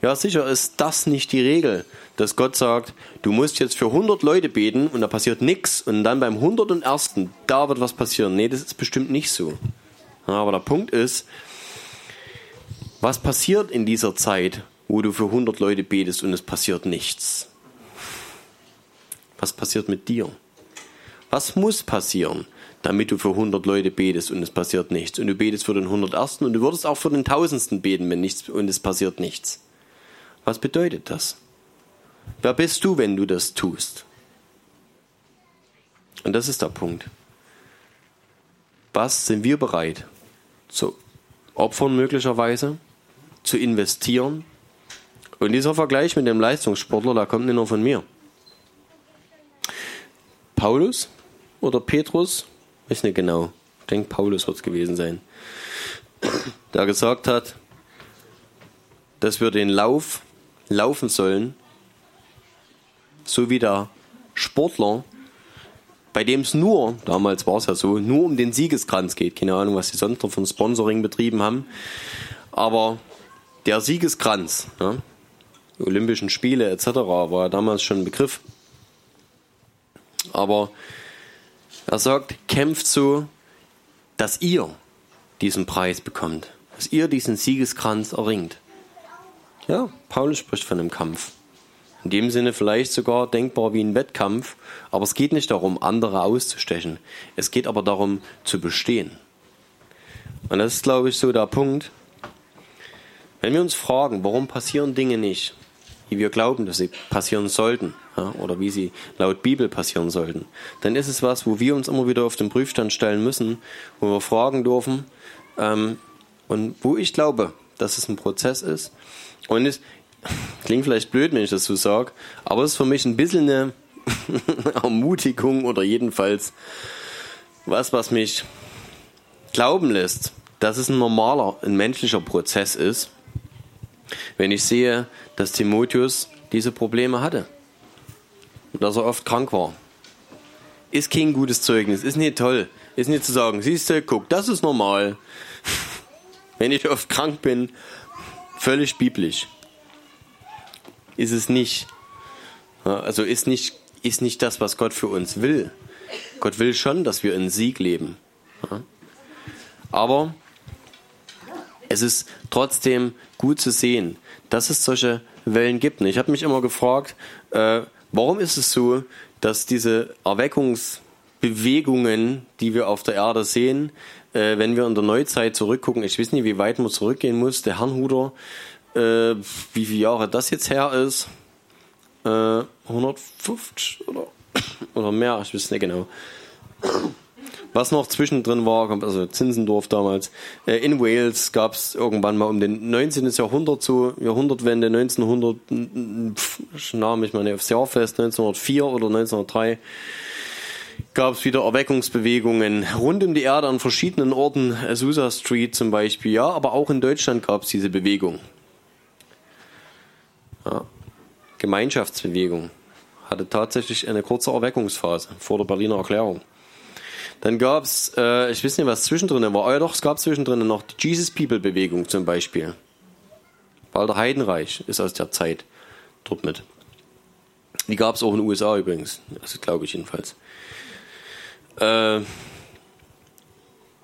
Ja, sicher ist das nicht die Regel, dass Gott sagt, du musst jetzt für 100 Leute beten und da passiert nichts und dann beim 101. da wird was passieren. Nee, das ist bestimmt nicht so. Aber der Punkt ist, was passiert in dieser Zeit, wo du für 100 Leute betest und es passiert nichts? Was passiert mit dir? Was muss passieren, damit du für 100 Leute betest und es passiert nichts? Und du betest für den 101. und du würdest auch für den 1000. beten, wenn nichts und es passiert nichts. Was bedeutet das? Wer bist du, wenn du das tust? Und das ist der Punkt. Was sind wir bereit zu opfern möglicherweise, zu investieren? Und dieser Vergleich mit dem Leistungssportler, der kommt nicht nur von mir. Paulus oder Petrus, weiß nicht genau, ich denke Paulus wird es gewesen sein, der gesagt hat, dass wir den Lauf laufen sollen, so wie der Sportler, bei dem es nur, damals war es ja so, nur um den Siegeskranz geht. Keine Ahnung, was sie sonst noch von Sponsoring betrieben haben. Aber der Siegeskranz, ja, die Olympischen Spiele etc., war damals schon ein Begriff. Aber er sagt, kämpft so, dass ihr diesen Preis bekommt, dass ihr diesen Siegeskranz erringt. Ja, Paulus spricht von einem Kampf. In dem Sinne vielleicht sogar denkbar wie ein Wettkampf, aber es geht nicht darum, andere auszustechen. Es geht aber darum, zu bestehen. Und das ist, glaube ich, so der Punkt. Wenn wir uns fragen, warum passieren Dinge nicht, wie wir glauben, dass sie passieren sollten, ja, oder wie sie laut Bibel passieren sollten, dann ist es was, wo wir uns immer wieder auf den Prüfstand stellen müssen, wo wir fragen dürfen ähm, und wo ich glaube, dass es ein Prozess ist. Und es klingt vielleicht blöd, wenn ich das so sage, aber es ist für mich ein bisschen eine Ermutigung oder jedenfalls was, was mich glauben lässt, dass es ein normaler, ein menschlicher Prozess ist, wenn ich sehe, dass Timotheus diese Probleme hatte und dass er oft krank war. Ist kein gutes Zeugnis, ist nicht toll. Ist nicht zu sagen, siehst du, guck, das ist normal. Wenn ich oft krank bin, völlig biblisch. Ist es nicht. Also ist nicht, ist nicht das, was Gott für uns will. Gott will schon, dass wir in Sieg leben. Aber es ist trotzdem gut zu sehen, dass es solche Wellen gibt. Ich habe mich immer gefragt, äh, warum ist es so, dass diese Erweckungs, Bewegungen, die wir auf der Erde sehen. Äh, wenn wir in der Neuzeit zurückgucken, ich weiß nicht, wie weit man zurückgehen muss, der Herrnhuter, äh, wie viele Jahre das jetzt her ist, äh, 150 oder, oder mehr, ich weiß nicht genau. Was noch zwischendrin war, also Zinsendorf damals, äh, in Wales gab es irgendwann mal um den 19. Jahrhundert, so Jahrhundertwende 1900, ich nahm mich mal nicht aufs Jahr fest, 1904 oder 1903, gab es wieder Erweckungsbewegungen rund um die Erde an verschiedenen Orten, Azusa Street zum Beispiel, ja, aber auch in Deutschland gab es diese Bewegung. Ja. Gemeinschaftsbewegung hatte tatsächlich eine kurze Erweckungsphase vor der Berliner Erklärung. Dann gab es, äh, ich weiß nicht, was zwischendrin war, aber doch, es gab zwischendrin noch die Jesus People Bewegung zum Beispiel. Walter Heidenreich ist aus der Zeit dort mit. Die gab es auch in den USA übrigens, also glaube ich jedenfalls. Äh,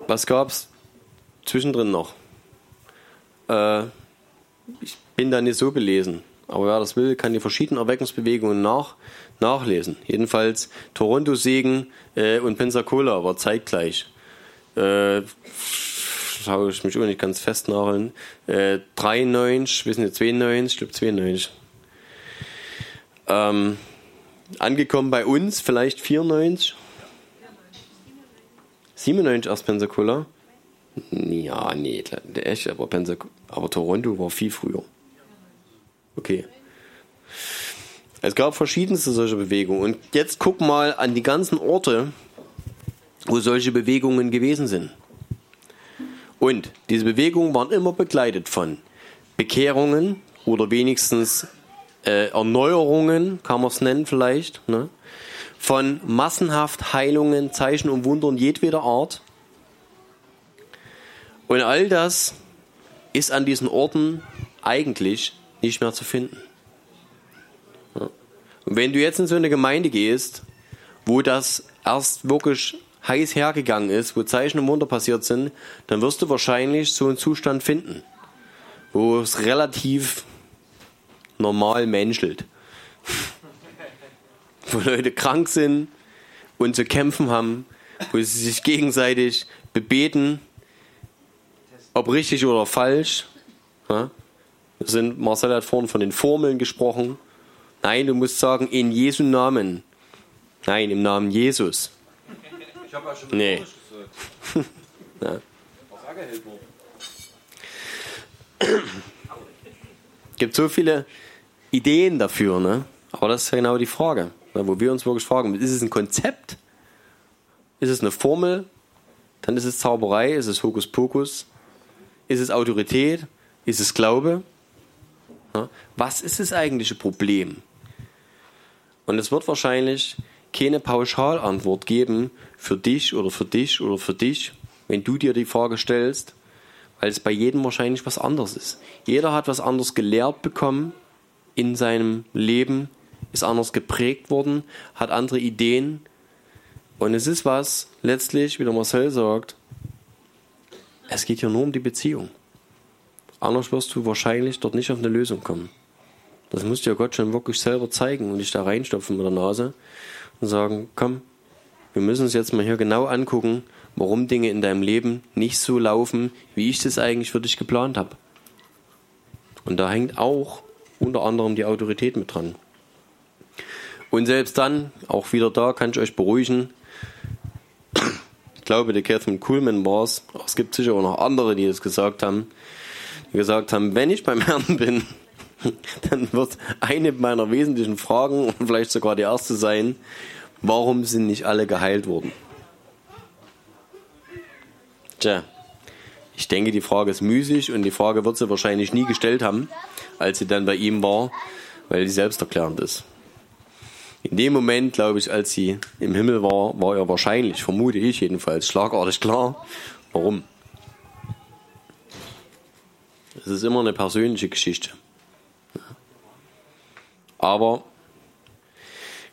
was gab es zwischendrin noch? Äh, ich bin da nicht so belesen, aber wer das will, kann die verschiedenen Erweckungsbewegungen nach, nachlesen. Jedenfalls Toronto-Segen äh, und Pensacola war zeitgleich. Äh, schaue ich mich auch nicht ganz fest nachholen. Äh, 93, wissen Sie, 92, ich glaube 92. Ähm, angekommen bei uns, vielleicht 94. 97 erst Pensacola. Ja, nee, echt, aber, Pensacola, aber Toronto war viel früher. Okay. Es gab verschiedenste solche Bewegungen. Und jetzt guck mal an die ganzen Orte, wo solche Bewegungen gewesen sind. Und diese Bewegungen waren immer begleitet von Bekehrungen oder wenigstens äh, Erneuerungen, kann man es nennen vielleicht, ne? von massenhaft Heilungen, Zeichen und Wundern jedweder Art. Und all das ist an diesen Orten eigentlich nicht mehr zu finden. Und wenn du jetzt in so eine Gemeinde gehst, wo das erst wirklich heiß hergegangen ist, wo Zeichen und Wunder passiert sind, dann wirst du wahrscheinlich so einen Zustand finden, wo es relativ normal menschelt. wo Leute krank sind und zu kämpfen haben, wo sie sich gegenseitig bebeten, ob richtig oder falsch. Ja? sind, Marcel hat vorhin von den Formeln gesprochen. Nein, du musst sagen, in Jesu Namen. Nein, im Namen Jesus. Ich habe ja schon nee. ja. gibt so viele Ideen dafür, ne? Aber das ist ja genau die Frage, ne? wo wir uns wirklich fragen, ist es ein Konzept? Ist es eine Formel? Dann ist es Zauberei, ist es Hokuspokus? Ist es Autorität? Ist es Glaube? Was ist das eigentliche Problem? Und es wird wahrscheinlich keine Pauschalantwort geben für dich oder für dich oder für dich, wenn du dir die Frage stellst, weil es bei jedem wahrscheinlich was anderes ist. Jeder hat was anderes gelehrt bekommen in seinem Leben, ist anders geprägt worden, hat andere Ideen. Und es ist was, letztlich, wie der Marcel sagt, es geht hier nur um die Beziehung. Anders wirst du wahrscheinlich dort nicht auf eine Lösung kommen. Das muss dir Gott schon wirklich selber zeigen und dich da reinstopfen mit der Nase und sagen, komm, wir müssen uns jetzt mal hier genau angucken, warum Dinge in deinem Leben nicht so laufen, wie ich das eigentlich für dich geplant habe. Und da hängt auch unter anderem die Autorität mit dran. Und selbst dann, auch wieder da, kann ich euch beruhigen. Ich glaube, der Catherine Kuhlman war es. Es gibt sicher auch noch andere, die das gesagt haben gesagt haben, wenn ich beim Herrn bin, dann wird eine meiner wesentlichen Fragen und vielleicht sogar die erste sein, warum sind nicht alle geheilt worden? Tja, ich denke, die Frage ist müßig und die Frage wird sie wahrscheinlich nie gestellt haben, als sie dann bei ihm war, weil sie selbsterklärend ist. In dem Moment, glaube ich, als sie im Himmel war, war er wahrscheinlich, vermute ich jedenfalls, schlagartig klar, warum. Es ist immer eine persönliche Geschichte. Aber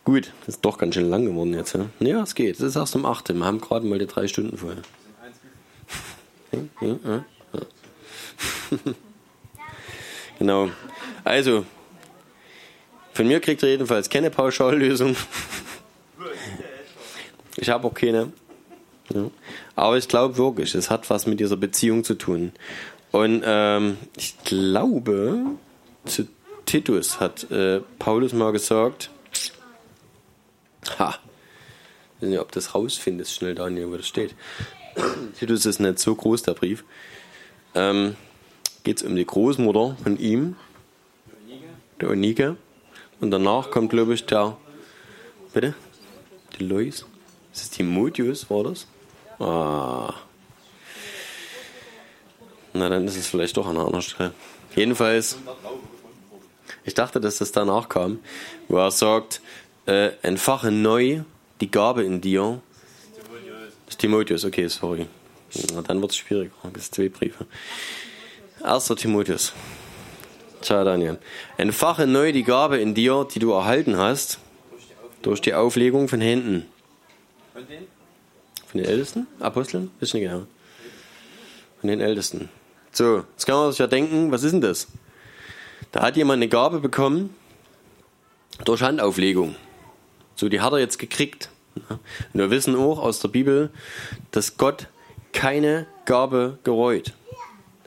gut, ist doch ganz schön lang geworden jetzt. Ja, ja es geht. Es ist erst um 8. Wir haben gerade mal die drei Stunden voll. Genau. Also, von mir kriegt ihr jedenfalls keine Pauschallösung. Ich habe auch keine. Ja. Aber ich glaube wirklich, es hat was mit dieser Beziehung zu tun. Und ähm, ich glaube, zu Titus hat äh, Paulus mal gesagt, ha, ich weiß nicht, ob das rausfindest, schnell Daniel, wo das steht. Titus ist nicht so groß, der Brief. Ähm, Geht es um die Großmutter von ihm, der Onike. Und danach kommt, glaube ich, der, bitte? Die Lois. Ist das Timotheus, war das? Ah. Na, dann ist es vielleicht doch an einer anderen Stelle. Jedenfalls, ich dachte, dass das danach kam, wo er sagt, äh, entfache neu die Gabe in dir. Das ist Timotheus, okay, sorry. Na, dann wird es schwierig. Das sind zwei Briefe. 1. Timotheus. Ciao, Daniel. Entfache neu die Gabe in dir, die du erhalten hast, durch die Auflegung von Händen. Von den? Von den Ältesten? Aposteln? Ist nicht genau. Von den Ältesten. So, jetzt kann man sich ja denken, was ist denn das? Da hat jemand eine Gabe bekommen durch Handauflegung. So, die hat er jetzt gekriegt. Und wir wissen auch aus der Bibel, dass Gott keine Gabe gereut.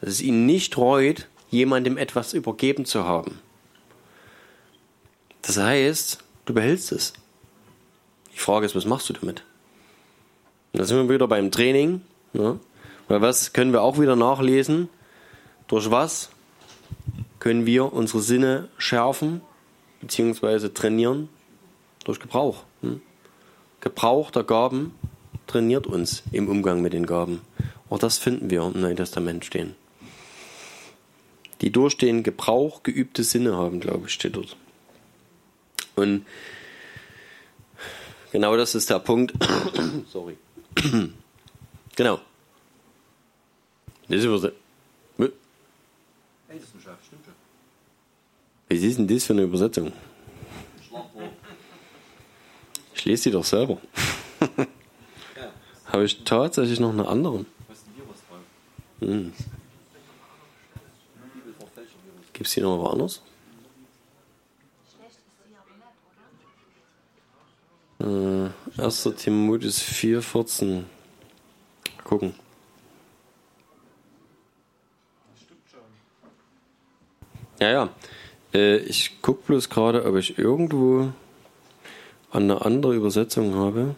Dass es ihn nicht reut, jemandem etwas übergeben zu haben. Das heißt, du behältst es. Die Frage ist, was machst du damit? Da sind wir wieder beim Training. Ja? Weil was können wir auch wieder nachlesen? Durch was können wir unsere Sinne schärfen bzw. trainieren? Durch Gebrauch. Hm? Gebrauch der Gaben trainiert uns im Umgang mit den Gaben. Auch das finden wir im Neuen Testament stehen. Die durch den Gebrauch geübte Sinne haben, glaube ich, steht dort. Und genau das ist der Punkt. Sorry. genau. Das ist Was ist denn das für eine Übersetzung? Ich lese sie doch selber. Habe ich tatsächlich noch eine andere? Hm. Gibt es hier noch was anderes? Äh, 1. Timotheus 4, 14. Gucken. Ja, ja. Äh, ich gucke bloß gerade, ob ich irgendwo eine andere Übersetzung habe.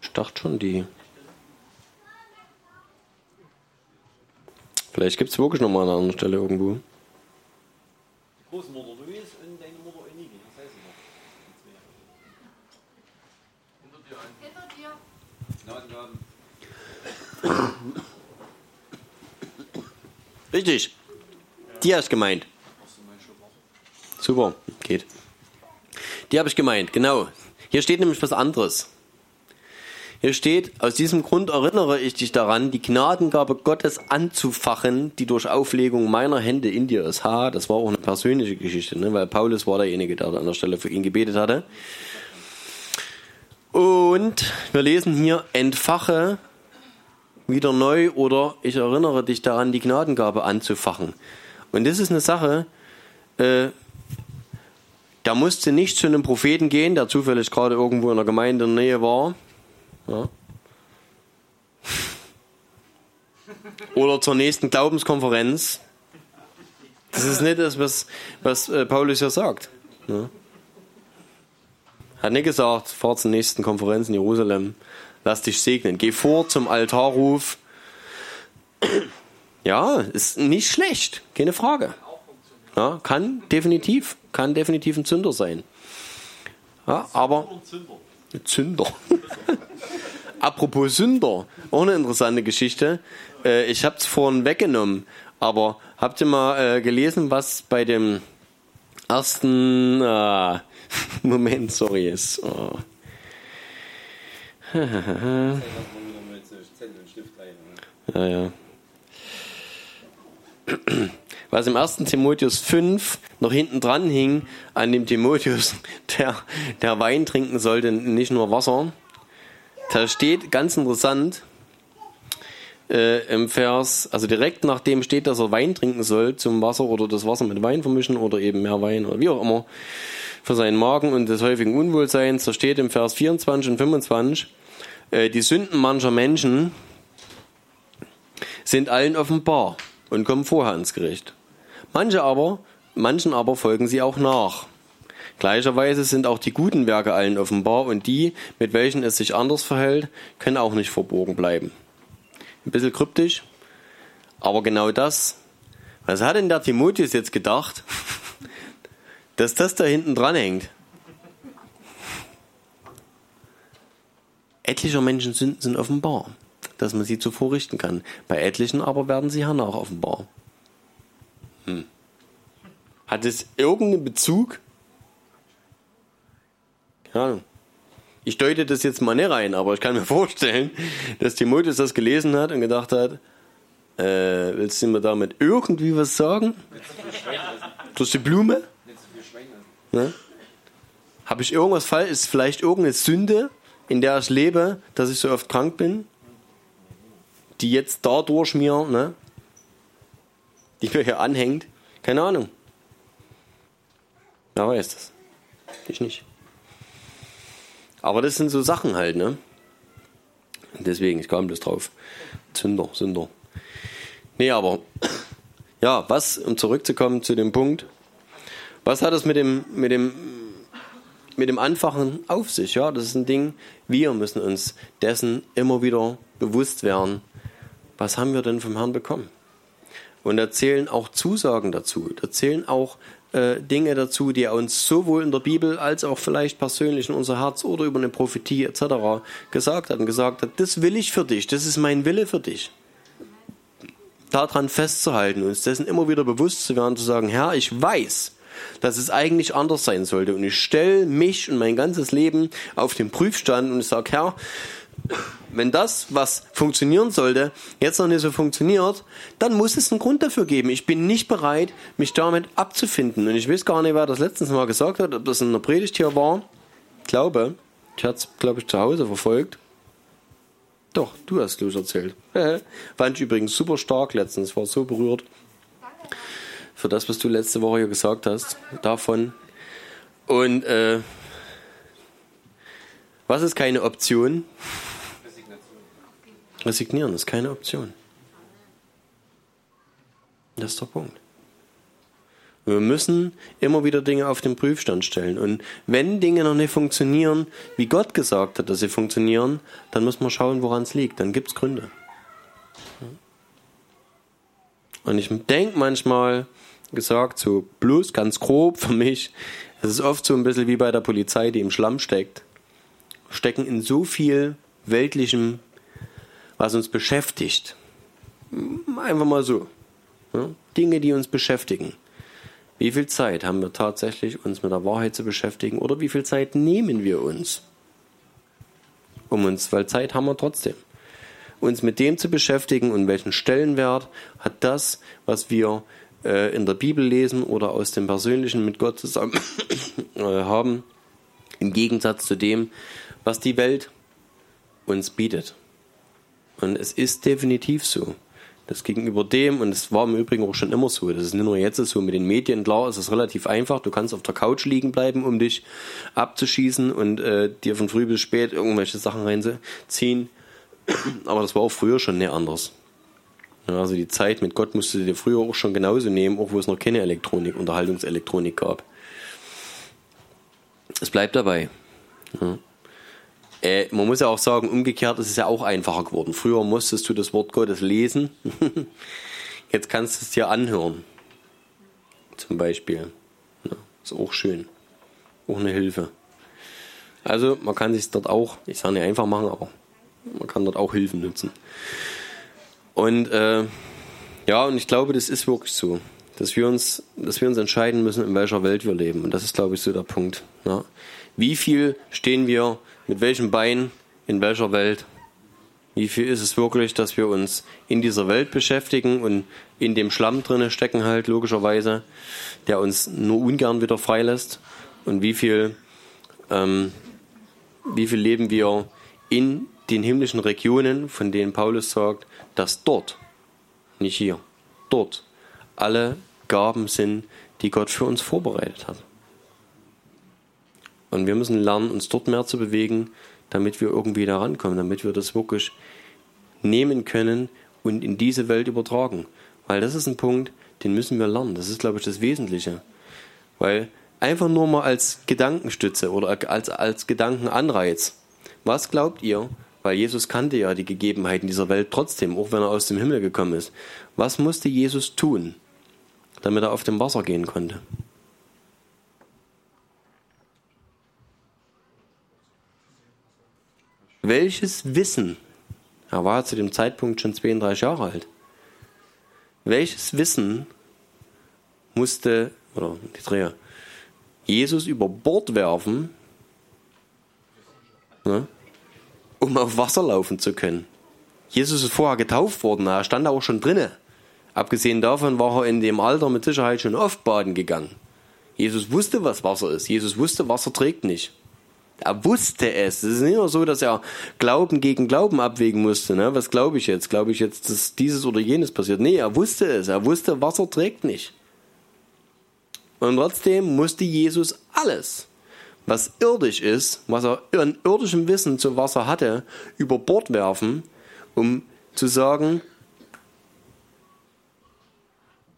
Ich dachte schon die. Vielleicht gibt es wirklich nochmal an einer anderen Stelle irgendwo. Die Großmutter Louise und deine Mutter Enike, das heißt noch. Hinter dir. Hinter dir. Richtig. Die hast gemeint. Super, geht. Die habe ich gemeint, genau. Hier steht nämlich was anderes. Hier steht, aus diesem Grund erinnere ich dich daran, die Gnadengabe Gottes anzufachen, die durch Auflegung meiner Hände in dir ist. Ha, das war auch eine persönliche Geschichte, ne? weil Paulus war derjenige, der an der Stelle für ihn gebetet hatte. Und wir lesen hier, entfache wieder neu oder ich erinnere dich daran, die Gnadengabe anzufachen. Und das ist eine Sache, äh, da musste nicht zu einem Propheten gehen, der zufällig gerade irgendwo in der Gemeinde in der Nähe war, ja. Oder zur nächsten Glaubenskonferenz. Das ist nicht das, was, was äh, Paulus ja sagt. Ja. Hat nicht gesagt, fahr zur nächsten Konferenz in Jerusalem, lass dich segnen. Geh vor zum Altarruf. Ja, ist nicht schlecht, keine Frage. Ja, kann definitiv, kann definitiv ein Zünder sein. Ja, aber Zünder. Apropos Sünder, auch eine interessante Geschichte. Äh, ich habe es vorhin weggenommen, aber habt ihr mal äh, gelesen, was bei dem ersten äh, Moment, sorry, ist. Oh. ja, ja. Was im 1. Timotheus 5 noch hinten dran hing, an dem Timotheus, der, der Wein trinken sollte, nicht nur Wasser, da steht ganz interessant äh, im Vers, also direkt nachdem steht, dass er Wein trinken soll zum Wasser oder das Wasser mit Wein vermischen oder eben mehr Wein oder wie auch immer. für seinen Magen und des häufigen Unwohlseins. Da steht im Vers 24 und 25, äh, die Sünden mancher Menschen sind allen offenbar und kommen vorher ins Gericht. Manche aber, manchen aber folgen sie auch nach. Gleicherweise sind auch die guten Werke allen offenbar und die, mit welchen es sich anders verhält, können auch nicht verborgen bleiben. Ein bisschen kryptisch, aber genau das, was hat denn der Timotheus jetzt gedacht, dass das da hinten dran hängt? Etlicher Menschen sind offenbar, dass man sie zuvor richten kann. Bei etlichen aber werden sie hernach offenbar. Hm. Hat es irgendeinen Bezug keine Ahnung. Ich deute das jetzt mal nicht rein, aber ich kann mir vorstellen, dass Timotheus das gelesen hat und gedacht hat, äh, willst du mir damit irgendwie was sagen? Durch die Blume? Ne? Habe ich irgendwas falsch? Ist vielleicht irgendeine Sünde, in der ich lebe, dass ich so oft krank bin? Die jetzt dadurch mir, ne? Die mir hier anhängt? Keine Ahnung. Wer weiß das? Ich nicht. Aber das sind so Sachen halt, ne? Deswegen, ich kam bloß drauf. Zünder, Sünder. Nee, aber ja, was, um zurückzukommen zu dem Punkt, was hat es mit dem, mit dem, mit dem Anfachen auf sich? Ja, das ist ein Ding, wir müssen uns dessen immer wieder bewusst werden. Was haben wir denn vom Herrn bekommen? Und erzählen auch Zusagen dazu, erzählen auch äh, Dinge dazu, die er uns sowohl in der Bibel als auch vielleicht persönlich in unser Herz oder über eine Prophetie etc. gesagt hat und gesagt hat, das will ich für dich, das ist mein Wille für dich. Daran festzuhalten, uns dessen immer wieder bewusst zu werden, zu sagen, Herr, ich weiß, dass es eigentlich anders sein sollte und ich stelle mich und mein ganzes Leben auf den Prüfstand und ich sage, Herr, wenn das, was funktionieren sollte, jetzt noch nicht so funktioniert, dann muss es einen Grund dafür geben. Ich bin nicht bereit, mich damit abzufinden. Und ich weiß gar nicht, wer das letztens mal gesagt hat, ob das in der Predigt hier war. Ich glaube, ich hatte es, glaube ich, zu Hause verfolgt. Doch, du hast es erzählt. Fand ich übrigens super stark letztens, war so berührt. Für das, was du letzte Woche hier gesagt hast, davon. Und äh, was ist keine Option? Resignieren ist keine Option. Das ist der Punkt. Wir müssen immer wieder Dinge auf den Prüfstand stellen. Und wenn Dinge noch nicht funktionieren, wie Gott gesagt hat, dass sie funktionieren, dann muss man schauen, woran es liegt. Dann gibt es Gründe. Und ich denke manchmal, gesagt, so bloß ganz grob für mich, es ist oft so ein bisschen wie bei der Polizei, die im Schlamm steckt. Stecken in so viel weltlichem was uns beschäftigt. Einfach mal so. Ja? Dinge, die uns beschäftigen. Wie viel Zeit haben wir tatsächlich, uns mit der Wahrheit zu beschäftigen? Oder wie viel Zeit nehmen wir uns? Um uns, weil Zeit haben wir trotzdem. Uns mit dem zu beschäftigen und welchen Stellenwert hat das, was wir äh, in der Bibel lesen oder aus dem Persönlichen mit Gott zusammen äh, haben, im Gegensatz zu dem, was die Welt uns bietet. Und es ist definitiv so. Das gegenüber dem, und es war im Übrigen auch schon immer so, das ist nicht nur jetzt so, mit den Medien, klar, ist es relativ einfach. Du kannst auf der Couch liegen bleiben, um dich abzuschießen und äh, dir von früh bis spät irgendwelche Sachen reinzuziehen. Aber das war auch früher schon nicht anders. Ja, also die Zeit mit Gott musst du dir früher auch schon genauso nehmen, auch wo es noch keine Elektronik, Unterhaltungselektronik gab. Es bleibt dabei. Ja. Äh, man muss ja auch sagen, umgekehrt ist es ja auch einfacher geworden. Früher musstest du das Wort Gottes lesen. Jetzt kannst du es dir anhören. Zum Beispiel. Ja, ist auch schön. Auch eine Hilfe. Also man kann sich dort auch, ich sage nicht einfach machen, aber man kann dort auch Hilfen nutzen. Und äh, ja, und ich glaube, das ist wirklich so, dass wir uns, dass wir uns entscheiden müssen, in welcher Welt wir leben. Und das ist, glaube ich, so der Punkt. Ja. Wie viel stehen wir mit welchem Bein, in welcher Welt. Wie viel ist es wirklich, dass wir uns in dieser Welt beschäftigen und in dem Schlamm drinne stecken halt logischerweise, der uns nur ungern wieder freilässt? Und wie viel, ähm, wie viel leben wir in den himmlischen Regionen, von denen Paulus sagt, dass dort, nicht hier, dort alle Gaben sind, die Gott für uns vorbereitet hat. Und wir müssen lernen, uns dort mehr zu bewegen, damit wir irgendwie da rankommen, damit wir das wirklich nehmen können und in diese Welt übertragen. Weil das ist ein Punkt, den müssen wir lernen. Das ist, glaube ich, das Wesentliche. Weil einfach nur mal als Gedankenstütze oder als, als Gedankenanreiz. Was glaubt ihr? Weil Jesus kannte ja die Gegebenheiten dieser Welt trotzdem, auch wenn er aus dem Himmel gekommen ist. Was musste Jesus tun, damit er auf dem Wasser gehen konnte? Welches Wissen, er war zu dem Zeitpunkt schon 32 Jahre alt, welches Wissen musste, oder die Dreher, Jesus über Bord werfen, ne, um auf Wasser laufen zu können? Jesus ist vorher getauft worden, er stand auch schon drinne. Abgesehen davon war er in dem Alter mit Sicherheit schon oft baden gegangen. Jesus wusste, was Wasser ist. Jesus wusste, Wasser trägt nicht. Er wusste es. Es ist nicht nur so, dass er Glauben gegen Glauben abwägen musste. Ne? Was glaube ich jetzt? Glaube ich jetzt, dass dieses oder jenes passiert? Nee, er wusste es. Er wusste, Wasser trägt nicht. Und trotzdem musste Jesus alles, was irdisch ist, was er in irdischem Wissen zu Wasser hatte, über Bord werfen, um zu sagen,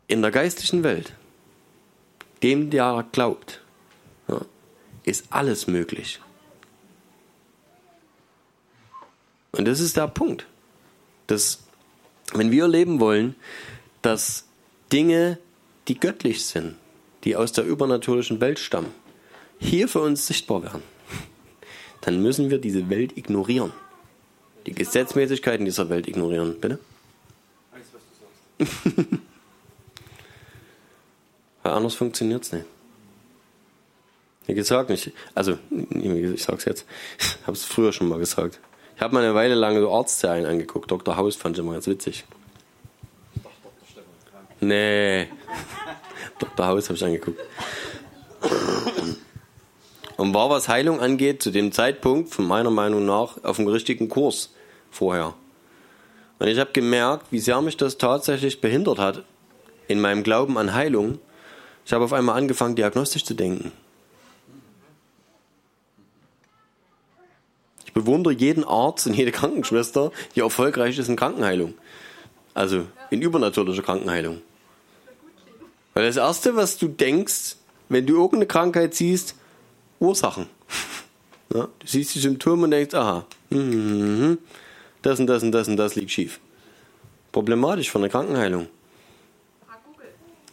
in der geistlichen Welt, dem der glaubt, ist alles möglich. Und das ist der Punkt, dass wenn wir leben wollen, dass Dinge, die göttlich sind, die aus der übernatürlichen Welt stammen, hier für uns sichtbar werden, dann müssen wir diese Welt ignorieren. Die Gesetzmäßigkeiten dieser Welt ignorieren. Bitte? Weil anders funktioniert es nicht. Wie gesagt, ich, also, ich sag's jetzt, ich habe es früher schon mal gesagt. Ich habe mal eine Weile lang so Arztserien angeguckt. Dr. Haus fand ich immer ganz witzig. Nee. Dr. Haus habe ich angeguckt. Und war, was Heilung angeht, zu dem Zeitpunkt, von meiner Meinung nach, auf dem richtigen Kurs vorher. Und ich habe gemerkt, wie sehr mich das tatsächlich behindert hat in meinem Glauben an Heilung. Ich habe auf einmal angefangen, diagnostisch zu denken. Bewundere jeden Arzt und jede Krankenschwester, die erfolgreich ist in Krankenheilung. Also in übernatürlicher Krankenheilung. Weil das Erste, was du denkst, wenn du irgendeine Krankheit siehst, Ursachen. Ja, du siehst die Symptome und denkst, aha, mm, das und das und das und das liegt schief. Problematisch von der Krankenheilung.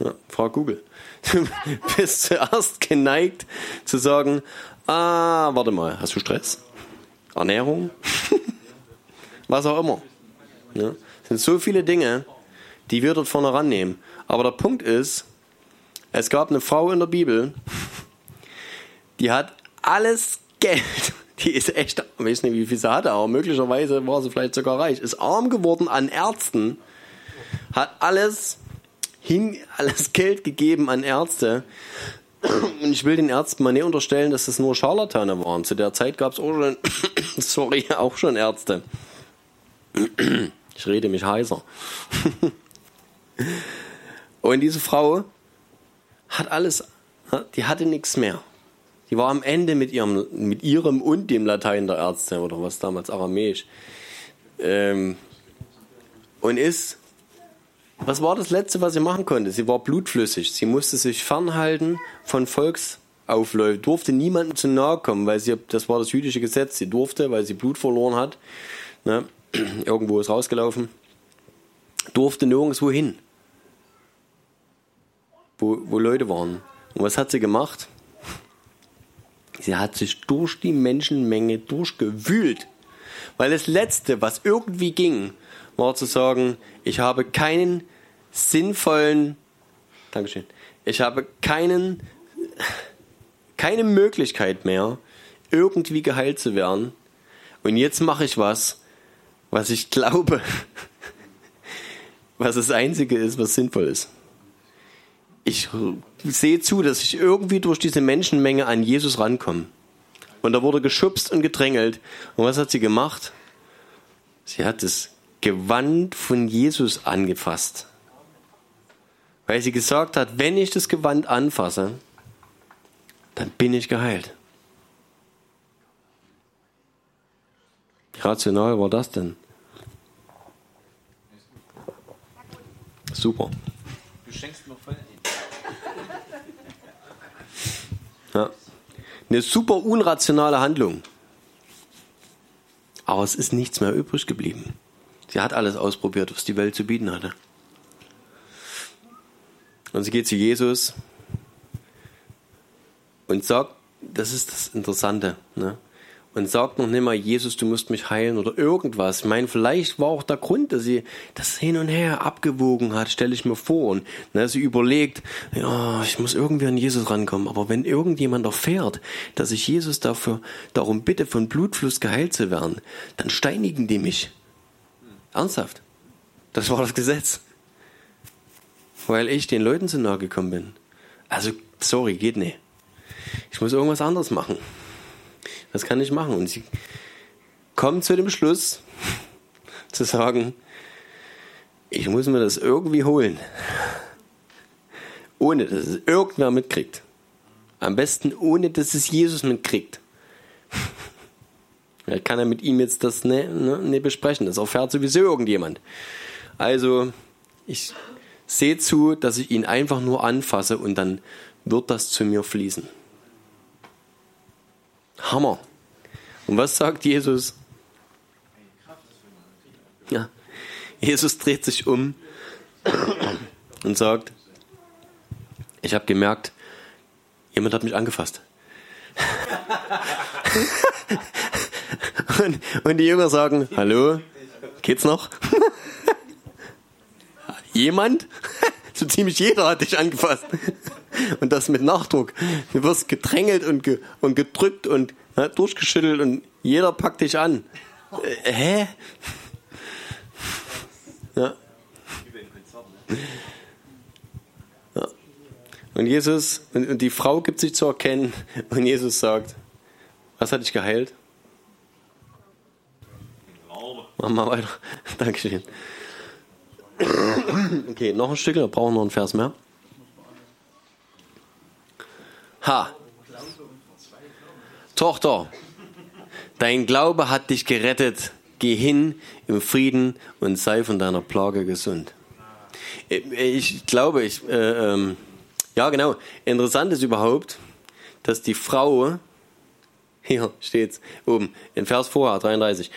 Ja, frag Google. Du bist zuerst geneigt zu sagen, ah, warte mal, hast du Stress? Ernährung, was auch immer. Ja, es sind so viele Dinge, die wir dort vorne rannehmen. Aber der Punkt ist, es gab eine Frau in der Bibel, die hat alles Geld, die ist echt, ich weiß nicht, wie viel sie hatte, aber möglicherweise war sie vielleicht sogar reich, ist arm geworden an Ärzten, hat alles hin, alles Geld gegeben an Ärzte und ich will den Ärzten mal nicht unterstellen, dass das nur Scharlatane waren. Zu der Zeit gab es auch schon, sorry, auch schon Ärzte. Ich rede mich heißer. Und diese Frau hat alles, die hatte nichts mehr. Die war am Ende mit ihrem, mit ihrem und dem Latein der Ärzte oder was damals Aramäisch. Ähm, und ist was war das Letzte, was sie machen konnte? Sie war blutflüssig. Sie musste sich fernhalten von Volksaufläufen, durfte niemandem zu nahe kommen, weil sie, das war das jüdische Gesetz, sie durfte, weil sie Blut verloren hat, ne, irgendwo ist rausgelaufen, durfte nirgendwo hin, wo, wo Leute waren. Und was hat sie gemacht? Sie hat sich durch die Menschenmenge durchgewühlt. Weil das Letzte, was irgendwie ging, war zu sagen, ich habe keinen sinnvollen, Dankeschön, ich habe keinen, keine Möglichkeit mehr, irgendwie geheilt zu werden. Und jetzt mache ich was, was ich glaube, was das Einzige ist, was sinnvoll ist. Ich sehe zu, dass ich irgendwie durch diese Menschenmenge an Jesus rankomme. Und da wurde geschubst und gedrängelt. Und was hat sie gemacht? Sie hat das Gewand von Jesus angefasst. Weil sie gesagt hat, wenn ich das Gewand anfasse, dann bin ich geheilt. Wie rational war das denn? Super. Du schenkst mir voll ja. Eine super unrationale Handlung. Aber es ist nichts mehr übrig geblieben. Sie hat alles ausprobiert, was die Welt zu bieten hatte. Und sie geht zu Jesus und sagt, das ist das Interessante, ne? und sagt noch nicht mal, Jesus, du musst mich heilen oder irgendwas. Ich meine, vielleicht war auch der Grund, dass sie das hin und her abgewogen hat, stelle ich mir vor. Und ne, sie überlegt, ja, ich muss irgendwie an Jesus rankommen. Aber wenn irgendjemand erfährt, dass ich Jesus dafür darum bitte, von Blutfluss geheilt zu werden, dann steinigen die mich. Ernsthaft. Das war das Gesetz. Weil ich den Leuten zu nahe gekommen bin. Also, sorry, geht nicht. Ich muss irgendwas anderes machen. Was kann ich machen? Und sie kommen zu dem Schluss, zu sagen, ich muss mir das irgendwie holen. Ohne dass es irgendwer mitkriegt. Am besten ohne, dass es Jesus mitkriegt. Er kann er mit ihm jetzt das nicht, ne, nicht ne besprechen. Das erfährt sowieso irgendjemand. Also, ich sehe zu, dass ich ihn einfach nur anfasse und dann wird das zu mir fließen. Hammer. Und was sagt Jesus? Ja. Jesus dreht sich um und sagt, ich habe gemerkt, jemand hat mich angefasst. und, und, die Jünger sagen, hallo, geht's noch? jemand? so ziemlich jeder hat dich angefasst. Und das mit Nachdruck. Du wirst gedrängelt und, ge und gedrückt und ja, durchgeschüttelt und jeder packt dich an. Äh, hä? Ja. ja. Und Jesus, und, und die Frau gibt sich zu erkennen und Jesus sagt, was hat dich geheilt? Machen wir weiter. Dankeschön. Okay, noch ein Stück, da brauchen wir noch einen Vers mehr. Ha. Tochter, dein Glaube hat dich gerettet. Geh hin im Frieden und sei von deiner Plage gesund. Ich glaube, ich, äh, ähm, ja genau, interessant ist überhaupt, dass die Frau, hier steht's oben, in Vers vorher, 33,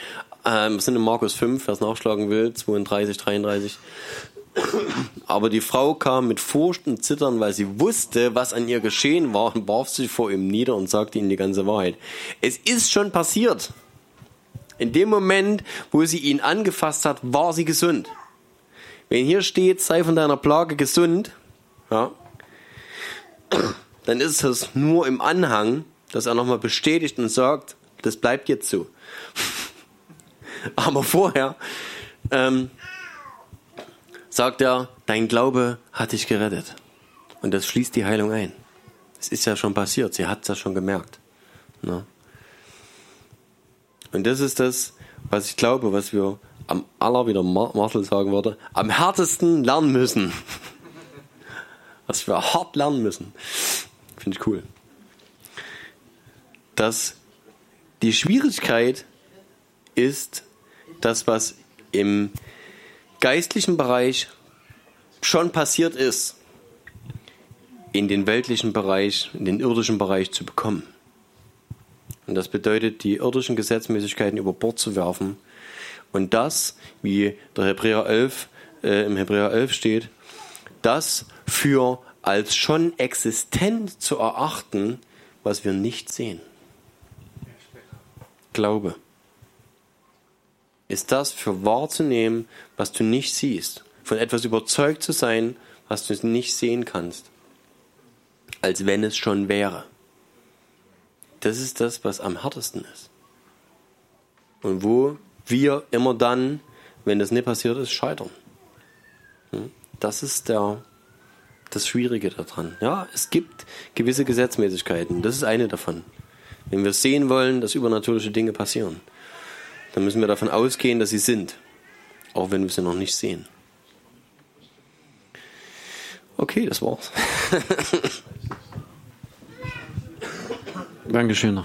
ähm, sind in Markus 5, wer es nachschlagen will, 32, 33, aber die Frau kam mit Furcht und Zittern, weil sie wusste, was an ihr geschehen war, und warf sich vor ihm nieder und sagte ihm die ganze Wahrheit. Es ist schon passiert. In dem Moment, wo sie ihn angefasst hat, war sie gesund. Wenn hier steht, sei von deiner Plage gesund, ja, dann ist es nur im Anhang, dass er nochmal bestätigt und sagt, das bleibt jetzt so. Aber vorher ähm, sagt er, dein Glaube hat dich gerettet. Und das schließt die Heilung ein. Es ist ja schon passiert, sie hat es ja schon gemerkt. Ne? Und das ist das, was ich glaube, was wir am aller, wie der Martel sagen würde, am härtesten lernen müssen. was wir hart lernen müssen. Finde ich cool. Dass die Schwierigkeit ist, das, was im geistlichen Bereich schon passiert ist, in den weltlichen Bereich, in den irdischen Bereich zu bekommen. Und das bedeutet, die irdischen Gesetzmäßigkeiten über Bord zu werfen und das, wie der Hebräer 11, äh, im Hebräer 11 steht, das für als schon existent zu erachten, was wir nicht sehen. Glaube ist das für wahr zu nehmen, was du nicht siehst. Von etwas überzeugt zu sein, was du nicht sehen kannst. Als wenn es schon wäre. Das ist das, was am härtesten ist. Und wo wir immer dann, wenn das nicht passiert ist, scheitern. Hm? Das ist der, das Schwierige daran. Ja, es gibt gewisse Gesetzmäßigkeiten. Das ist eine davon. Wenn wir sehen wollen, dass übernatürliche Dinge passieren dann müssen wir davon ausgehen, dass sie sind, auch wenn wir sie noch nicht sehen. Okay, das war's. Dankeschön.